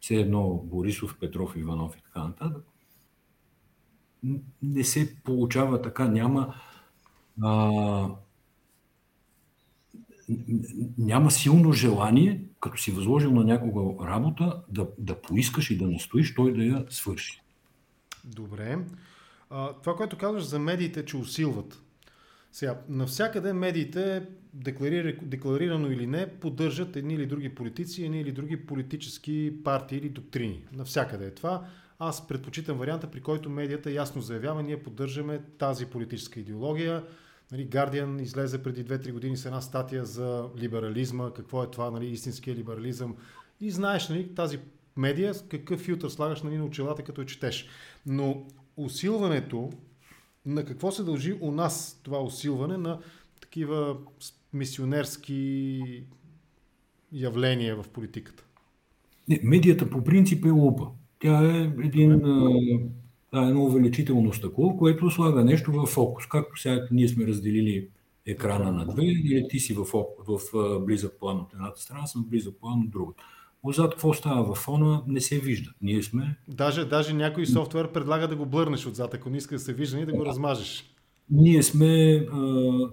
все едно Борисов, Петров, Иванов и така нататък. Не се получава така, няма а, няма силно желание, като си възложил на някого работа, да, да поискаш и да настоиш той да я свърши. Добре. А, това, което казваш за медиите, че усилват. Сега, навсякъде медиите, декларирано или не, поддържат едни или други политици, едни или други политически партии или доктрини. Навсякъде е това. Аз предпочитам варианта, при който медията ясно заявява, ние поддържаме тази политическа идеология, Нали, Guardian излезе преди 2-3 години с една статия за либерализма, какво е това, нали, истинския либерализъм. И знаеш нали, тази медия, какъв филтър слагаш нали, на очилата, като я четеш. Но усилването, на какво се дължи у нас това усилване на такива мисионерски явления в политиката? Не, медията по принцип е лупа. Тя е един а, едно увеличително стъкло, което слага нещо в фокус. Както сега ние сме разделили екрана на две, или ти си в, в, в близък план от едната страна, съм в близък план от другата. Отзад какво става в фона, не се вижда. Ние сме... Даже, даже някой софтуер предлага да го блърнеш отзад, ако не иска да се вижда и да го размажеш. Ние сме а,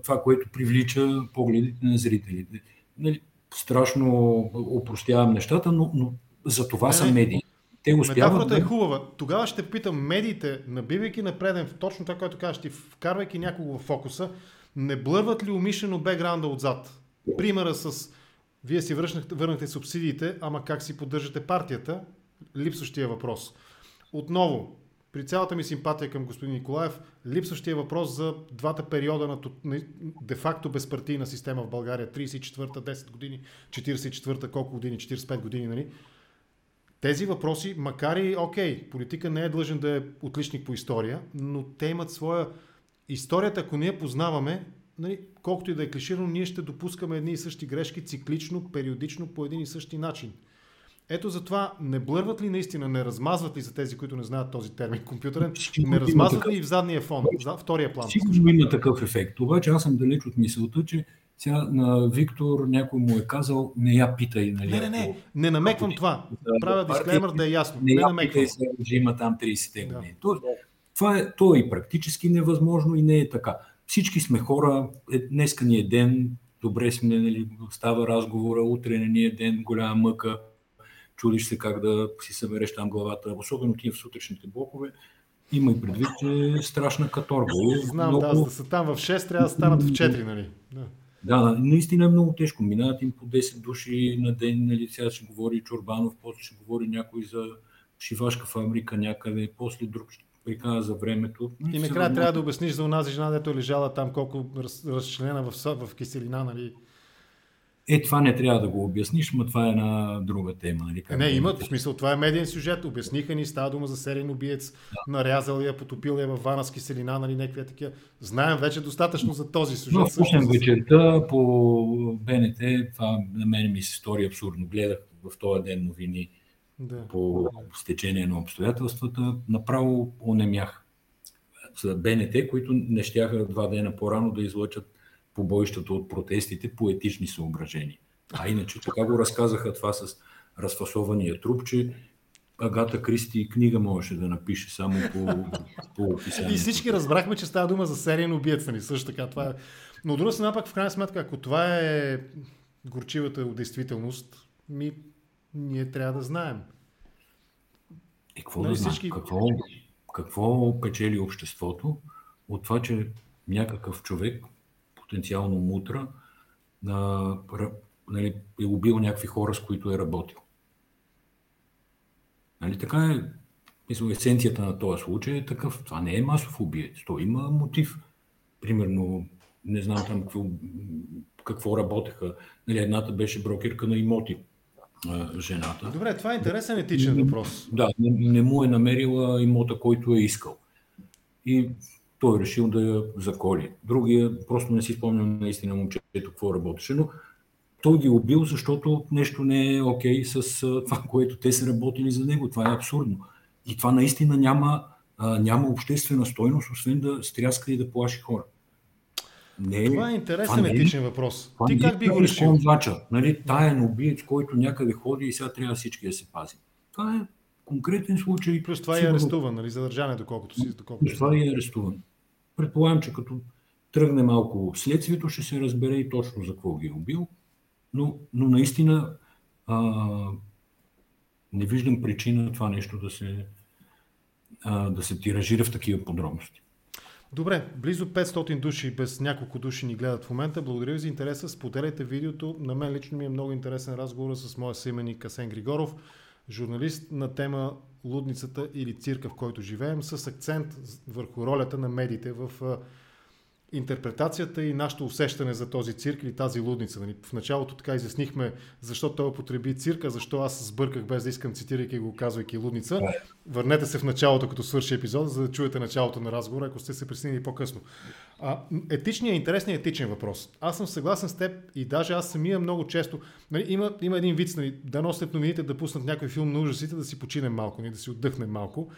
това, което привлича погледите на зрителите. Нали, страшно упростявам нещата, но, но за това не, са медии. Те успяват. Метафората да... е хубава. Тогава ще питам медиите, набивайки на преден, точно това, което кажеш ти, вкарвайки някого в фокуса, не блърват ли умишлено бекграунда отзад? Примера с вие си върнахте, върнахте субсидиите, ама как си поддържате партията? Липсващия въпрос. Отново, при цялата ми симпатия към господин Николаев, липсващия въпрос за двата периода на де-факто безпартийна система в България. 34-та, 10 години, 44-та, колко години, 45 години, нали? Тези въпроси, макар и, окей, политика не е длъжен да е отличник по история, но те имат своя... Историята, ако ние познаваме, нали, колкото и да е клиширано, ние ще допускаме едни и същи грешки циклично, периодично, по един и същи начин. Ето затова не блърват ли наистина, не размазват ли за тези, които не знаят този термин компютърен, не размазват ли и в задния фон, в втория план? Сигурно има такъв ефект. Обаче аз съм далеч от мисълта, че сега на Виктор някой му е казал, не я питай. Нали, не, не, не, не намеквам ако, това. Да, Правя дисклеймер да е ясно. Не, не я намеквам. питай че има там 30-те години. Да. Това е, то е и практически невъзможно и не е така. Всички сме хора, е, днеска ни е ден, добре сме, нали, става разговора, утре не ни е ден, голяма мъка, чудиш се как да си събереш там главата, особено ти в сутрешните блокове. Има и предвид, че е страшна каторга. Знам, много... да, за да са там в 6, трябва да станат в 4, нали? Да. Да, наистина е много тежко. Минават им по 10 души на ден, нали, сега ще говори Чорбанов, после ще говори някой за шивашка фабрика някъде, после друг ще прикана за времето. И накрая трябва да обясниш за онази жена, дето е лежала там, колко раз, разчленена в, в киселина, нали? Е, това не трябва да го обясниш, но това е една друга тема. Нали, как не, има, в смисъл, това е медиен сюжет. Обясниха ни, става дума за сериен убиец, да. нарязал я, потопил я в вана с киселина, нали, някакви такива. Знаем вече достатъчно за този сюжет. Но в вечерта по БНТ, това на мен ми се стори абсурдно. Гледах в този ден новини да. по стечение на обстоятелствата. Направо онемях за БНТ, които не щяха два дена по-рано да излъчат побоищата от протестите по етични съображения. А иначе така го разказаха това с разфасования труп, че Агата Кристи книга можеше да напише само по, по описание. И всички разбрахме, че става дума за сериен убиец, нали? Също така. Това е... Но от друга страна пак в крайна сметка, ако това е горчивата действителност, ми, ние трябва да знаем. И какво нали, да всички... Какво, какво печели обществото от това, че някакъв човек потенциално мутра, а, нали, е убил някакви хора, с които е работил. Нали, така е, мисля, есенцията на този случай е такъв. Това не е масов убиец, то има мотив. Примерно, не знам там какво, какво работеха. Нали, едната беше брокерка на имоти, жената. Добре, това е интересен етичен въпрос. Да, не, не му е намерила имота, който е искал. И той е решил да я заколи. Другия, просто не си спомням наистина момчето какво работеше, но той ги убил, защото нещо не е окей okay с това, което те са работили за него. Това е абсурдно. И това наистина няма, няма обществена стойност, освен да стряска и да плаши хора. Не, това е интересен това етичен е, въпрос. Това Ти как би го решил? Влача, нали, таен убиец, който някъде ходи и сега трябва всички да се пази. Това е конкретен случай. Плюс това е арестуван, нали, задържане, доколкото си. Доколкото Плюс това е арестуван. Предполагам, че като тръгне малко следствието, ще се разбере и точно за какво ги е убил. Но, но наистина а, не виждам причина това нещо да се, а, да се тиражира в такива подробности. Добре, близо 500 души без няколко души ни гледат в момента. Благодаря ви за интереса. Споделяйте видеото. На мен лично ми е много интересен разговор с моя съименник Асен Григоров, журналист на тема Лудницата или цирка, в който живеем, с акцент върху ролята на медиите в интерпретацията и нашето усещане за този цирк или тази лудница. Нали, в началото така изяснихме защо той употреби цирка, защо аз сбърках без да искам цитирайки го, казвайки лудница. Върнете се в началото, като свърши епизода, за да чуете началото на разговора, ако сте се присъединили по-късно. А, етичният, интересният етичен въпрос. Аз съм съгласен с теб и даже аз самия много често. Нали, има, има един вид, нали, да носят новините да пуснат някой филм на ужасите, да си починем малко, нали, да си отдъхнем малко.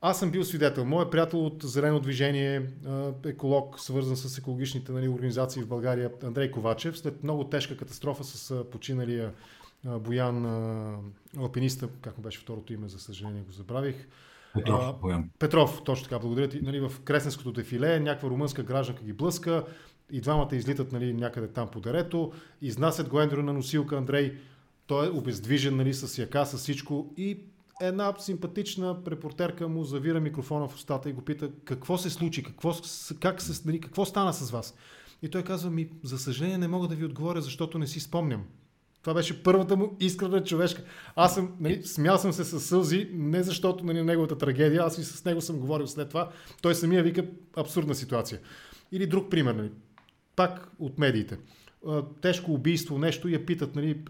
Аз съм бил свидетел. Моят приятел от Зелено движение, еколог, свързан с екологичните нали, организации в България, Андрей Ковачев, след много тежка катастрофа с починалия Боян, алпиниста, как му беше второто име, за съжаление го забравих. Петров, Боян. Петров, точно така, благодаря ти. Нали, в Кресненското дефиле някаква румънска гражданка ги блъска и двамата излитат нали, някъде там по дерето, изнасят го Ендрю на носилка Андрей, той е обездвижен нали, с яка, с всичко и една симпатична репортерка му завира микрофона в устата и го пита какво се случи, какво, как се, нали, какво стана с вас. И той казва ми, за съжаление не мога да ви отговоря, защото не си спомням. Това беше първата му искрена човешка. Аз съм, нали, смял съм се с сълзи, не защото нали, неговата трагедия, аз и с него съм говорил след това. Той самия вика абсурдна ситуация. Или друг пример, нали, пак от медиите. Тежко убийство, нещо, я питат нали,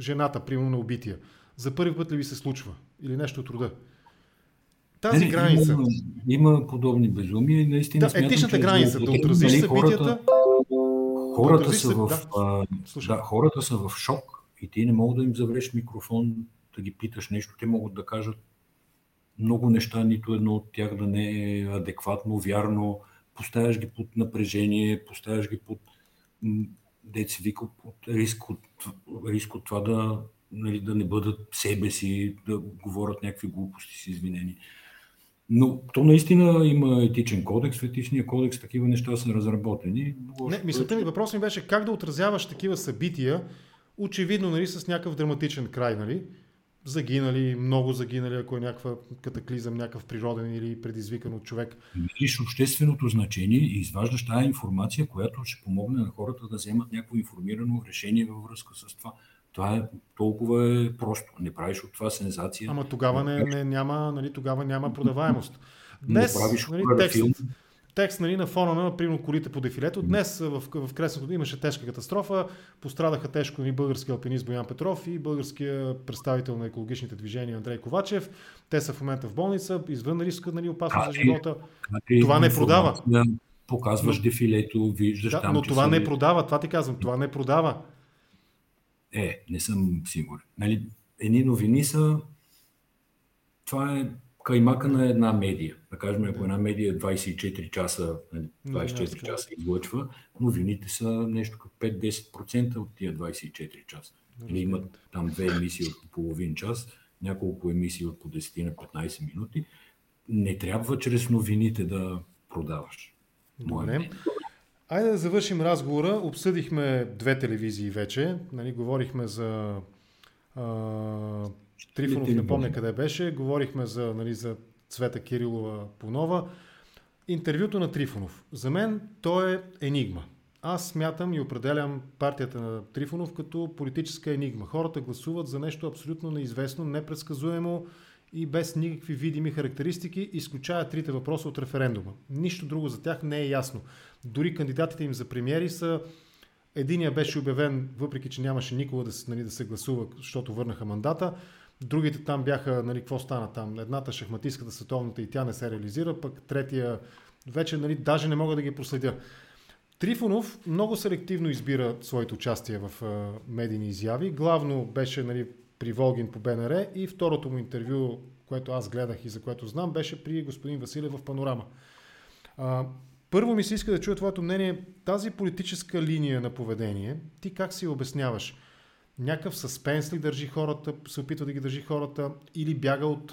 жената, примерно на убития. За първи път ли ви се случва? Или нещо от рода? Тази не, граница. Има, има подобни безумия и наистина. Да, смятам, етичната че, граница, да отразиш нали, събитията. Хората, хората, са в, да, да, хората са в шок и ти не могат да им завреш микрофон, да ги питаш нещо. Те могат да кажат много неща, нито едно от тях да не е адекватно, вярно. Поставяш ги под напрежение, поставяш ги под деца вика, под риск от, риск от това да нали, да не бъдат себе си, да говорят някакви глупости с извинени. Но то наистина има етичен кодекс. В етичния кодекс такива неща са разработени. Не, мисълта ми, въпрос ми беше как да отразяваш такива събития, очевидно нали, с някакъв драматичен край. Нали? Загинали, много загинали, ако е някаква катаклизъм, някакъв природен или предизвикан от човек. Виж общественото значение и изваждаш тази информация, която ще помогне на хората да вземат някакво информирано решение във връзка с това. Това е толкова е просто. Не правиш от това сензация. Ама тогава не, не, няма, нали, тогава няма продаваемост. Днес, не правиш нали, текст, филм. текст нали, на фона на примерно колите по дефилето. Днес в, в Кресното имаше тежка катастрофа. Пострадаха тежко и български алпинист Боян Петров и българския представител на екологичните движения Андрей Ковачев. Те са в момента в болница, извън риска, нали, опасно за живота. Това не продава. Показваш дефилето, виждаш да, там. Но това не продава, това ти казвам, това не продава. Е, не съм сигурен. Нали, едни новини са... Това е каймака на една медия. Да кажем, ако една медия 24 часа, 24 нали, часа излъчва, новините са нещо като 5-10% от тия 24 часа. Или нали, имат там две емисии от половин час, няколко емисии от по 10 на 15 минути. Не трябва чрез новините да продаваш. Добре. Айде да завършим разговора. Обсъдихме две телевизии вече. Нали, говорихме за а, Трифонов, не помня къде беше. Говорихме за, нали, за Цвета Кирилова Понова. Интервюто на Трифонов. За мен той е енигма. Аз смятам и определям партията на Трифонов като политическа енигма. Хората гласуват за нещо абсолютно неизвестно, непредсказуемо и без никакви видими характеристики, изключая трите въпроса от референдума. Нищо друго за тях не е ясно. Дори кандидатите им за премиери са Единия беше обявен, въпреки че нямаше никога да, нали, да се гласува, защото върнаха мандата. Другите там бяха, нали, какво стана там? Едната шахматистката световната и тя не се реализира, пък третия вече нали, даже не мога да ги проследя. Трифонов много селективно избира своите участия в медийни изяви. Главно беше нали, при Волгин по БНР и второто му интервю, което аз гледах и за което знам, беше при господин Василев в Панорама. А, първо ми се иска да чуя твоето мнение. Тази политическа линия на поведение, ти как си обясняваш? Някакъв съспенс ли държи хората, се опитва да ги държи хората или бяга от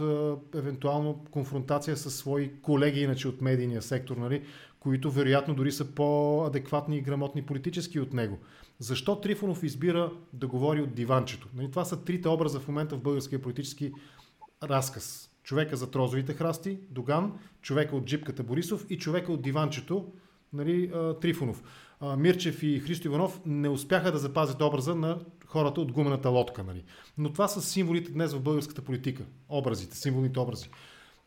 евентуално конфронтация с свои колеги, иначе от медийния сектор, нали, които вероятно дори са по-адекватни и грамотни политически от него. Защо Трифонов избира да говори от диванчето? Нали, това са трите образа в момента в българския политически разказ. Човека за трозовите храсти, Доган, човека от джипката Борисов и човека от диванчето, нали, Трифонов. Мирчев и Христо Иванов не успяха да запазят образа на хората от гумената лодка. Нали. Но това са символите днес в българската политика. Образите, символните образи.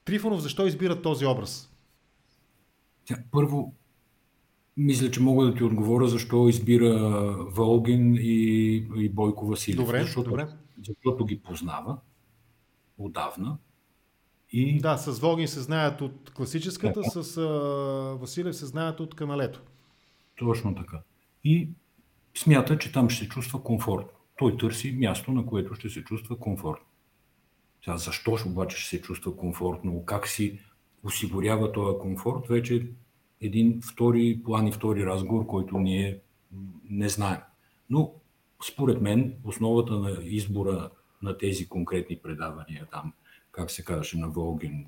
Трифонов защо избира този образ? Първо, мисля, че мога да ти отговоря защо избира Волгин и, и Бойко Василев. Добре, защото, добре. защото ги познава отдавна. И... Да, с Волгин се знаят от класическата, да. с а, Василев се знаят от каналето. Точно така. И смята, че там ще се чувства комфортно. Той търси място, на което ще се чувства комфортно. Сега, защо обаче ще се чувства комфортно? Как си осигурява този комфорт? Вече един втори план и втори разговор, който ние не знаем. Но според мен основата на избора на тези конкретни предавания там, как се казваше на Волгин.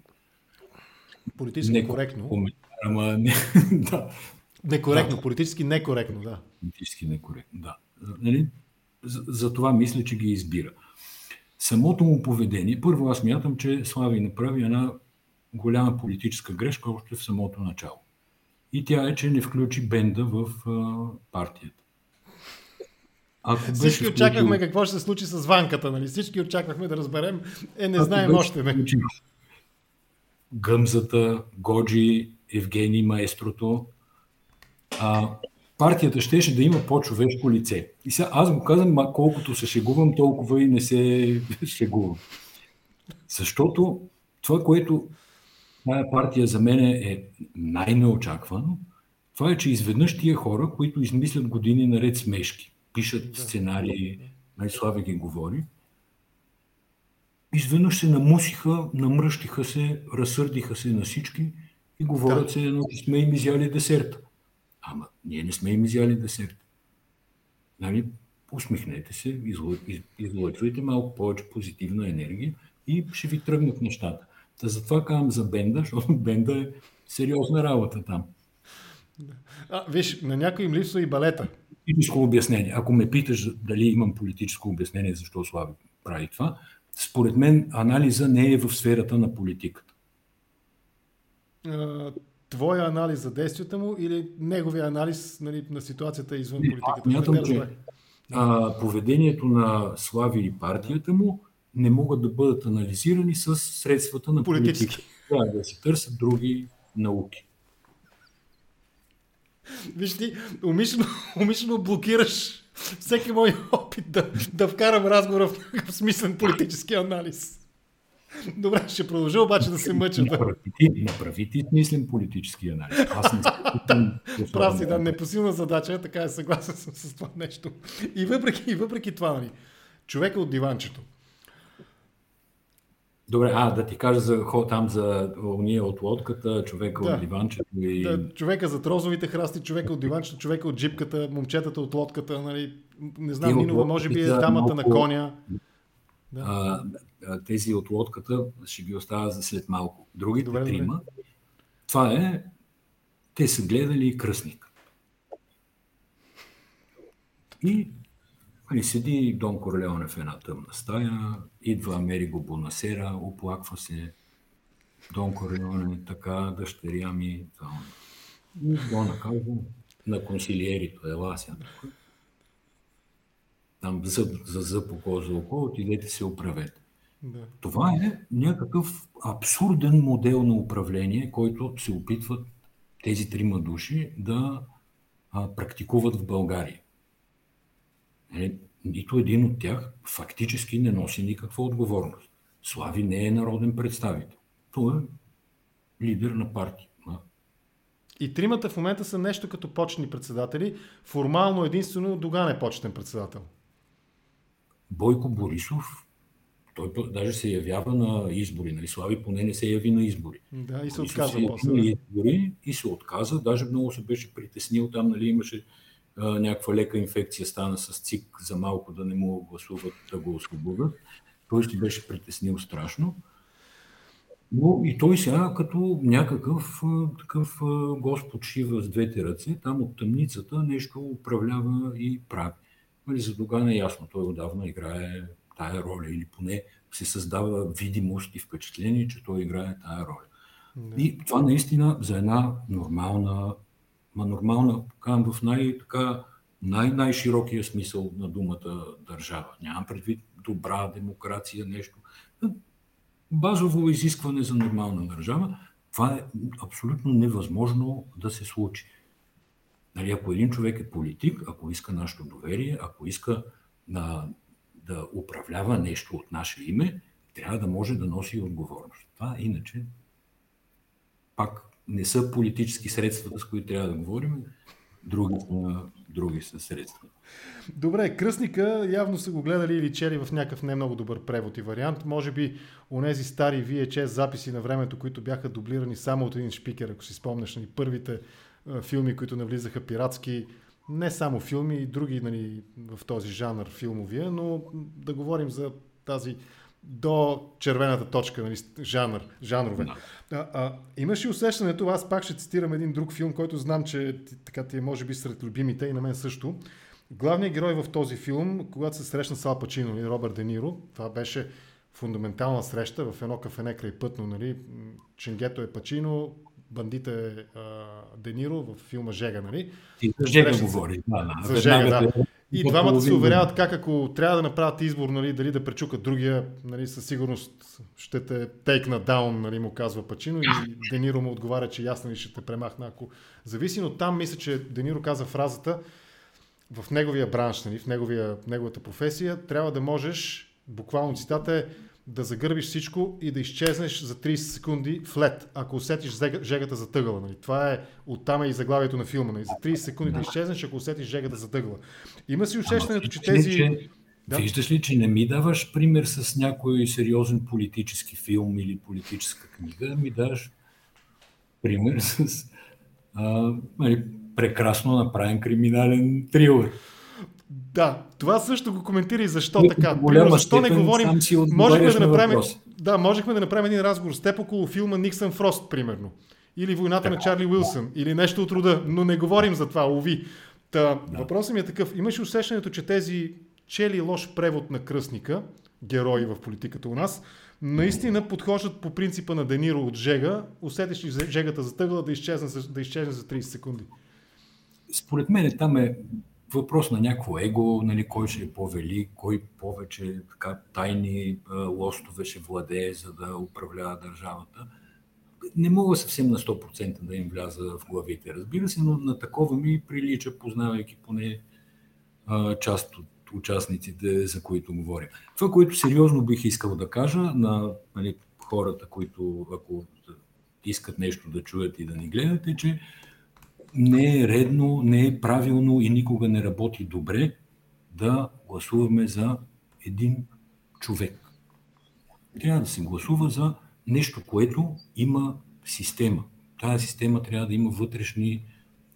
Политически не, коректно. Ама не, *laughs* да. Некоректно, да. политически некоректно, да. Политически некоректно, да. Нали? За, за това мисля, че ги избира. Самото му поведение, първо аз мятам, че Слави направи една голяма политическа грешка още в самото начало. И тя е, че не включи бенда в а, партията. Ако Всички включил... очаквахме какво ще се случи с ванката, нали? Всички очаквахме да разберем. Е, не Ако знаем още. Не. Гъмзата, Годжи, Евгений Маестрото, а, партията щеше да има по-човешко лице. И сега аз го казвам, ма колкото се шегувам, толкова и не се *laughs* шегувам. Защото това, което Тая партия за мен е най-неочаквано. Това е, че изведнъж тия хора, които измислят години наред смешки, пишат сценарии, най-слави ги говори, изведнъж се намусиха, намръщиха се, разсърдиха се на всички и говорят да. се едно, че сме им изяли десерта. Ама ние не сме им изяли десерт. Нали? Усмихнете се, излъчвайте малко повече позитивна енергия и ще ви тръгнат нещата. Та затова казвам за Бенда, защото Бенда е сериозна работа там. А, виж, на някой им липсва и балета. Политическо обяснение. Ако ме питаш дали имам политическо обяснение защо Слави прави това, според мен анализа не е в сферата на политиката. твоя анализ за действията му или неговия анализ нали, на ситуацията извън политиката? Аз мятам, че а, поведението на Слави и партията му не могат да бъдат анализирани с средствата на политика. Да, да се търсят други науки. Виж ти, умишлено, *laughs* умишлено блокираш всеки мой опит да, да вкарам разговора в някакъв смислен политически анализ. Добре, ще продължа обаче да се мъча. Направи ти, направи ти смислен политически анализ. Аз не Прав си, да, непосилна задача, така е съгласен съм с това нещо. И въпреки, и въпреки това, нали, човека от диванчето, Добре, а да ти кажа за, там за уния от лодката, човека да. от диванчето и... Да, човека за трозовите храсти, човека от диванчето, човека от джипката, момчетата от лодката, нали, не знам, Нинова може би е дамата на коня. Да. А, тези от лодката ще ги оставя за след малко. Другите добре, трима, добре. това е, те са гледали кръстник. И и седи Дон Корлеоне в една тъмна стая, идва Америго Бонасера, оплаква се. Дон Корлеоне, така, дъщеря ми. Това. И Дона казва на консилиерито, ела сега. Там зъб за зъб, око за око, отидете се оправете. Да. Това е някакъв абсурден модел на управление, който се опитват тези трима души да а, практикуват в България. Нали, нито един от тях фактически не носи никаква отговорност. Слави не е народен представител. Той е лидер на партия, И тримата в момента са нещо като почетни председатели. Формално единствено Доган е почетен председател. Бойко Борисов, той даже се явява на избори. Нали? Слави поне не се яви на избори. Да, и се отказа после. На избори и се отказа. Даже много се беше притеснил там, нали, имаше някаква лека инфекция, стана с ЦИК за малко да не му гласуват, да го освободят. Той се беше притеснил страшно. Но и той сега като някакъв такъв Господ Шива с двете ръце, там от тъмницата нещо управлява и прави. Нали, за Доган е ясно, той отдавна играе тая роля или поне се създава видимост и впечатление, че той играе тая роля. Да. И това наистина за една нормална, ма нормална, в най- така, най-най-широкия смисъл на думата държава. Нямам предвид добра демокрация, нещо. Базово изискване за нормална държава. Това е абсолютно невъзможно да се случи. Нали, ако един човек е политик, ако иска нашето доверие, ако иска на, да управлява нещо от наше име, трябва да може да носи отговорност. Това иначе пак не са политически средства, с които трябва да говорим, други, други са средства. Добре, Кръстника явно са го гледали или чели в някакъв не много добър превод и вариант. Може би онези стари VHS записи на времето, които бяха дублирани само от един шпикер, ако си спомняш, нали, първите филми, които навлизаха пиратски, не само филми, и други нали, в този жанр филмовия, но да говорим за тази до червената точка, нали, жанр, жанрове. No. А, а, имаш ли усещането, аз пак ще цитирам един друг филм, който знам, че така ти е може би сред любимите и на мен също. Главният герой в този филм, когато се срещна с Ал Пачино и Робърт Де Ниро, това беше фундаментална среща в едно кафене край пътно, нали? Ченгето е Пачино, бандите е Дениро в филма Жега, нали? И за Жега говори. Да, да. За Жега, да. И двамата се уверяват как ако трябва да направят избор, нали, дали да пречукат другия, нали, със сигурност ще те тейкна даун, нали, му казва Пачино. И Дениро му отговаря, че ясно ли ще те премахна, ако зависи, но там мисля, че Дениро каза фразата в неговия бранш, нали, в неговия, неговата професия, трябва да можеш, буквално цитата е, да загърбиш всичко и да изчезнеш за 30 секунди в лед, ако усетиш жегата за тъгъла. Нали. Това е оттам е и заглавието на филма. Нали. За 30 секунди да. да изчезнеш, ако усетиш жегата за тъгъла. Има си усещането, че тези... Че, да? Виждаш ли, че не ми даваш пример с някой сериозен политически филм или политическа книга, ми даш пример с а, нали, прекрасно направен криминален трилър. Да, това също го коментира и защо така. Примерно, защо не говорим. Можехме да направим, да, можехме да направим един разговор с теб около филма Никсън Фрост, примерно. Или Войната така. на Чарли Уилсън, или нещо от рода, но не говорим за това, уви. Та, да. Въпросът ми е такъв. Имаш усещането, че тези чели лош превод на кръстника, герои в политиката у нас, наистина подхождат по принципа на Дениро от Жега, усетиш ли Жегата затъгла да изчезне, да изчезне за 30 секунди? Според мен там е въпрос на някакво его, нали, кой ще е по-вели, кой повече така, тайни а, лостове ще владее, за да управлява държавата. Не мога съвсем на 100% да им вляза в главите, разбира се, но на такова ми прилича, познавайки поне а, част от участниците, за които говоря. Това, което сериозно бих искал да кажа на нали, хората, които ако искат нещо да чуят и да ни гледат, е, че не е редно, не е правилно и никога не работи добре да гласуваме за един човек. Трябва да се гласува за нещо, което има система. Тази система трябва да има вътрешни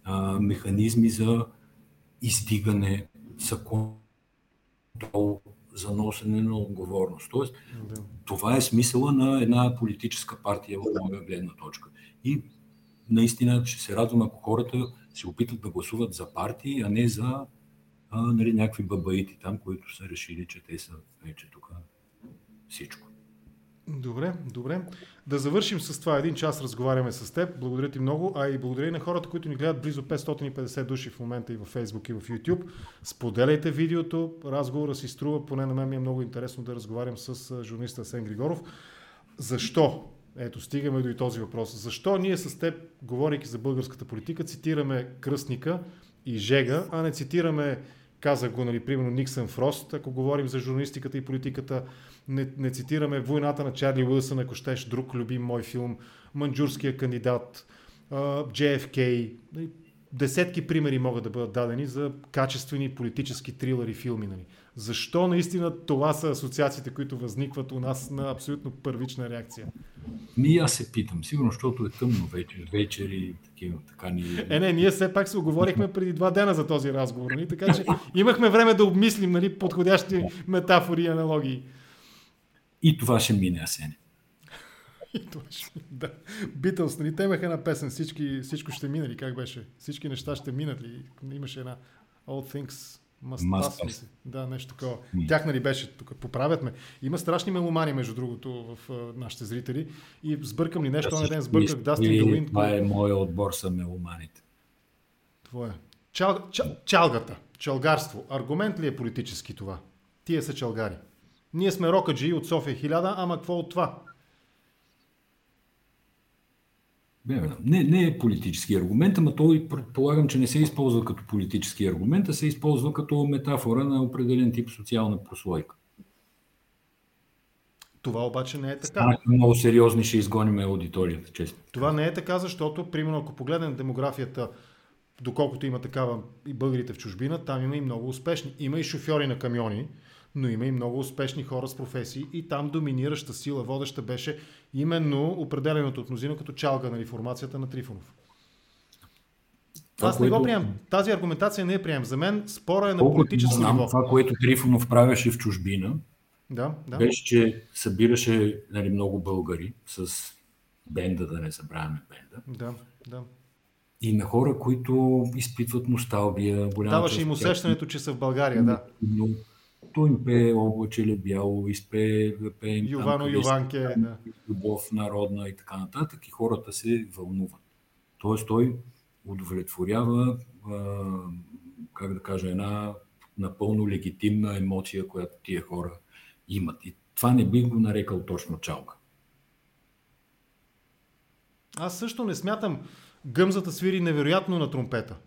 а, механизми за издигане, за контрол, за носене на отговорност. Тоест, да. това е смисъла на една политическа партия от моя гледна точка. И наистина ще се радвам, ако хората се опитат да гласуват за партии, а не за а, нали, някакви бабаити там, които са решили, че те са вече тук всичко. Добре, добре. Да завършим с това. Един час разговаряме с теб. Благодаря ти много, а и благодаря и на хората, които ни гледат близо 550 души в момента и в Facebook и в YouTube. Споделяйте видеото. Разговора си струва. Поне на мен ми е много интересно да разговарям с журналиста Сен Григоров. Защо ето, стигаме до и този въпрос. Защо ние с теб, говорейки за българската политика, цитираме Кръстника и Жега, а не цитираме, казах го, нали, примерно Никсън Фрост, ако говорим за журналистиката и политиката, не, не цитираме Войната на Чарли Уилсън, ако щеш друг любим мой филм, Манджурския кандидат, JFK. Десетки примери могат да бъдат дадени за качествени политически трилъри филми. Нали. Защо наистина това са асоциациите, които възникват у нас на абсолютно първична реакция? Ми аз се питам, сигурно, защото е тъмно вечер, вечери, такива, така ни... Е, не, ние все пак се оговорихме *laughs* преди два дена за този разговор, нали? така че имахме време да обмислим нали, подходящи метафори и аналогии. И това ще мине, Асене. *laughs* Да. Битълс, нали? Те имаха една песен, всички, всичко ще мине ли? Как беше? Всички неща ще минат ли? Имаше една All Things Must pass. Да, нещо такова. Mm. Тях нали беше, тук поправят ме. Има страшни меломани, между другото, в uh, нашите зрители. И сбъркам ли нещо, да, ден сбърках Дастин Долин. Това е моя отбор са меломаните. Това е. Чал, чал, чалгата, чалгарство. Аргумент ли е политически това? Тия са чалгари. Ние сме рокаджи от София 1000, ама какво от това? Не, не е политически аргумент, ама той предполагам, че не се използва като политически аргумент, а се използва като метафора на определен тип социална прослойка. Това обаче не е така. А, много сериозни ще изгоним аудиторията, честно. Това не е така, защото, примерно, ако погледнем демографията, доколкото има такава и българите в чужбина, там има и много успешни. Има и шофьори на камиони, но има и много успешни хора с професии и там доминираща сила, водеща беше именно определеното от мнозина като чалга на реформацията на Трифонов. Това, Аз не го приемам. Тази аргументация не е приемам. За мен спора е на политическо ниво. Това, което Трифонов правеше в чужбина, да, да. беше, че събираше нали, много българи с бенда, да не забравяме бенда. Да, да. И на хора, които изпитват носталгия. Даваше им усещането, че са в България, да. Но им пее облаче бяло, изпее, пее им Ювано там, Юванке, да. любов народна и така нататък и хората се вълнуват. Тоест той удовлетворява, а, как да кажа, една напълно легитимна емоция, която тия хора имат. И това не бих го нарекал точно чалка. Аз също не смятам гъмзата свири невероятно на тромпета.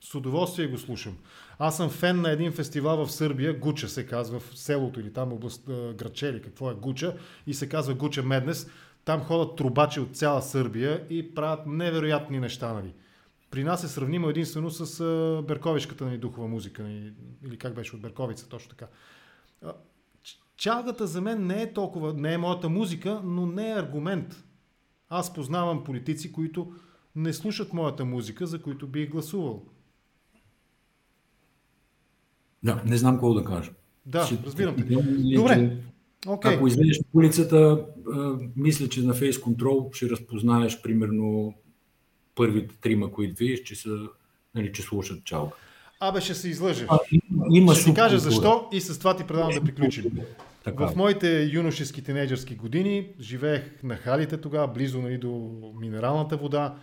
С удоволствие го слушам. Аз съм фен на един фестивал в Сърбия, Гуча се казва в селото или там област Грачели, какво е Гуча, и се казва Гуча Меднес. Там ходят трубачи от цяла Сърбия и правят невероятни неща. Нали. При нас е сравнимо единствено с Берковишката ни нали, духова музика, нали, или как беше от Берковица, точно така. Чалгата за мен не е толкова, не е моята музика, но не е аргумент. Аз познавам политици, които не слушат моята музика, за които бих гласувал. Да, не знам какво да кажа. Да, ще, разбирам те. Добре. Okay. Ако излезеш по улицата, мисля, че на Face Control ще разпознаеш примерно първите трима, които видиш, че са, нали, че слушат чалка. Абе, ще се излъжеш. А, има ще ти кажа защо и с това ти предавам да приключим. Така. В моите юношески тинейджърски години живеех на халите тогава, близо нали, до минералната вода.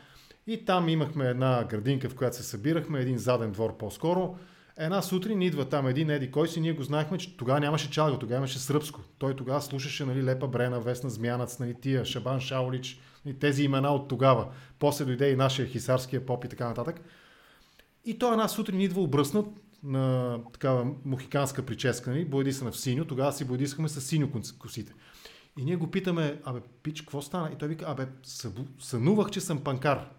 И там имахме една градинка, в която се събирахме, един заден двор по-скоро. Една сутрин идва там един Еди кой си, ние го знаехме, че тогава нямаше чалга, тогава имаше сръбско. Той тогава слушаше нали, Лепа Брена, Весна Змянац, нали, тия, Шабан Шаолич, нали, тези имена от тогава. После дойде и нашия хисарския поп и така нататък. И той една сутрин идва обръснат на такава мухиканска прическа, нали, се на синьо, тогава си бойдисахме с синьо косите. И ние го питаме, абе, пич, какво стана? И той вика, абе, сънувах, че съм панкар.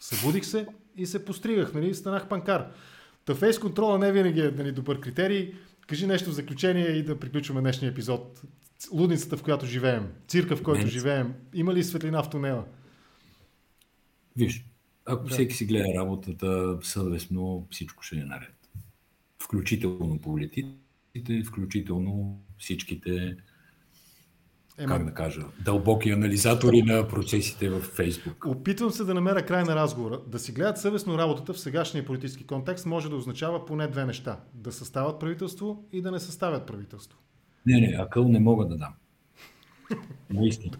Събудих се и се постригах, нали, станах панкар. Та фейс контрола не винаги е нали, добър критерий. Кажи нещо в заключение и да приключваме днешния епизод. Лудницата, в която живеем, цирка, в който не. живеем, има ли светлина в тунела? Виж, ако да. всеки си гледа работата съвестно, всичко ще е наред. Включително политиците, включително всичките Ема... как да кажа, дълбоки анализатори на процесите в Фейсбук. Опитвам се да намеря край на разговора. Да си гледат съвестно работата в сегашния политически контекст може да означава поне две неща. Да съставят правителство и да не съставят правителство. Не, не, акъл не мога да дам. Наистина.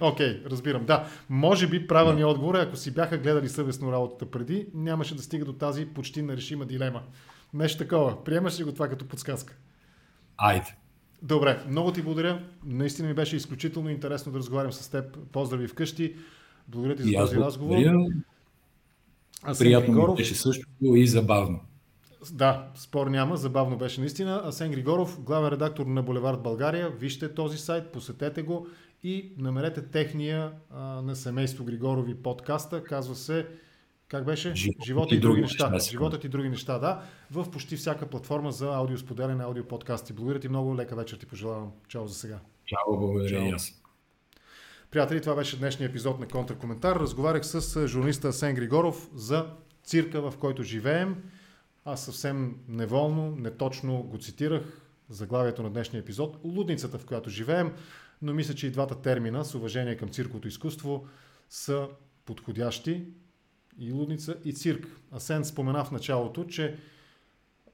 Окей, okay, разбирам. Да, може би правилният отговор е, ако си бяха гледали съвестно работата преди, нямаше да стига до тази почти нерешима дилема. Нещо такова. Приемаш ли го това като подсказка? Айде. Добре, много ти благодаря. Наистина ми беше изключително интересно да разговарям с теб. Поздрави вкъщи. Благодаря ти за този разговор. Асен Приятно Григоров. беше също и забавно. Да, спор няма, забавно беше наистина. Асен Григоров, главен редактор на Булевард България. Вижте този сайт, посетете го и намерете техния а, на семейство Григорови подкаста. Казва се как беше? Живот Живота и и други други неща. неща, Животът и други неща, да. В почти всяка платформа за аудиосподеляне, аудиоподкасти. Благодаря ти много. Лека вечер ти пожелавам. Чао за сега. Чао, благодаря Чао. и аз. Приятели, това беше днешния епизод на Контракоментар. Разговарях с журналиста Асен Григоров за цирка, в който живеем. Аз съвсем неволно, неточно го цитирах заглавието на днешния епизод. Лудницата, в която живеем, но мисля, че и двата термина с уважение към цирковото изкуство са подходящи. И лудница, и цирк. Асен спомена в началото, че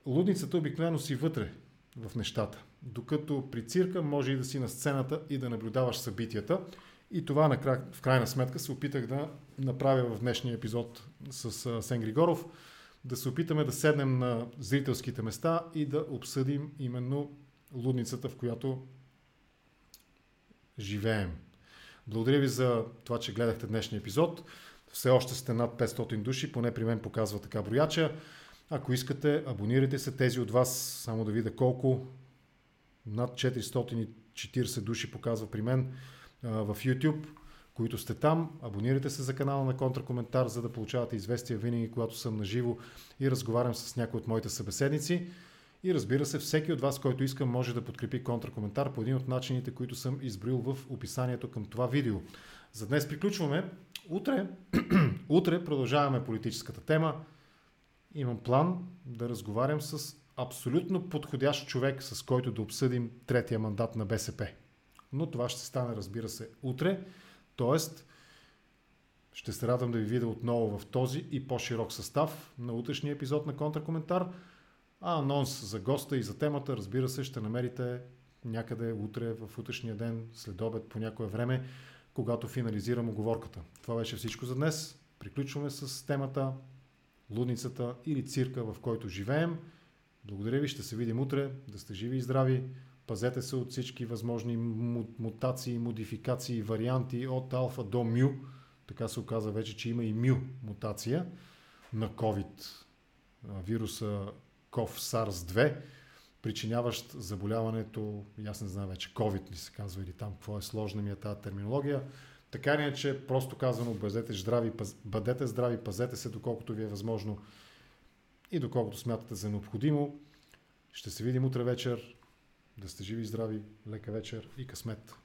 лудницата обикновено си вътре в нещата. Докато при цирка може и да си на сцената и да наблюдаваш събитията. И това в крайна сметка се опитах да направя в днешния епизод с Сен Григоров. Да се опитаме да седнем на зрителските места и да обсъдим именно лудницата, в която живеем. Благодаря ви за това, че гледахте днешния епизод. Все още сте над 500 души, поне при мен показва така брояча. Ако искате, абонирайте се тези от вас, само да видя колко. Над 440 души показва при мен в YouTube, които сте там. Абонирайте се за канала на Контракоментар, за да получавате известия винаги, когато съм на живо и разговарям с някои от моите събеседници. И разбира се, всеки от вас, който иска, може да подкрепи контракоментар по един от начините, които съм изброил в описанието към това видео. За днес приключваме. Утре, *clears throat* утре продължаваме политическата тема. Имам план да разговарям с абсолютно подходящ човек, с който да обсъдим третия мандат на БСП. Но това ще стане, разбира се, утре. Тоест, ще се радвам да ви видя отново в този и по-широк състав на утрешния епизод на Контракоментар. А анонс за госта и за темата, разбира се, ще намерите някъде утре в утрешния ден, след обед по някое време, когато финализирам оговорката. Това беше всичко за днес. Приключваме с темата лудницата или цирка, в който живеем. Благодаря ви, ще се видим утре. Да сте живи и здрави. Пазете се от всички възможни мутации, модификации, варианти от алфа до мю. Така се оказа вече, че има и мю мутация на COVID вируса COV SARS-2, причиняващ заболяването, аз не знам вече, COVID ли се казва или там, какво е сложна ми е тази терминология. Така не е, че просто казано, бъдете здрави, бъдете здрави, пазете се доколкото ви е възможно и доколкото смятате за необходимо. Ще се видим утре вечер. Да сте живи и здрави. Лека вечер и късмет.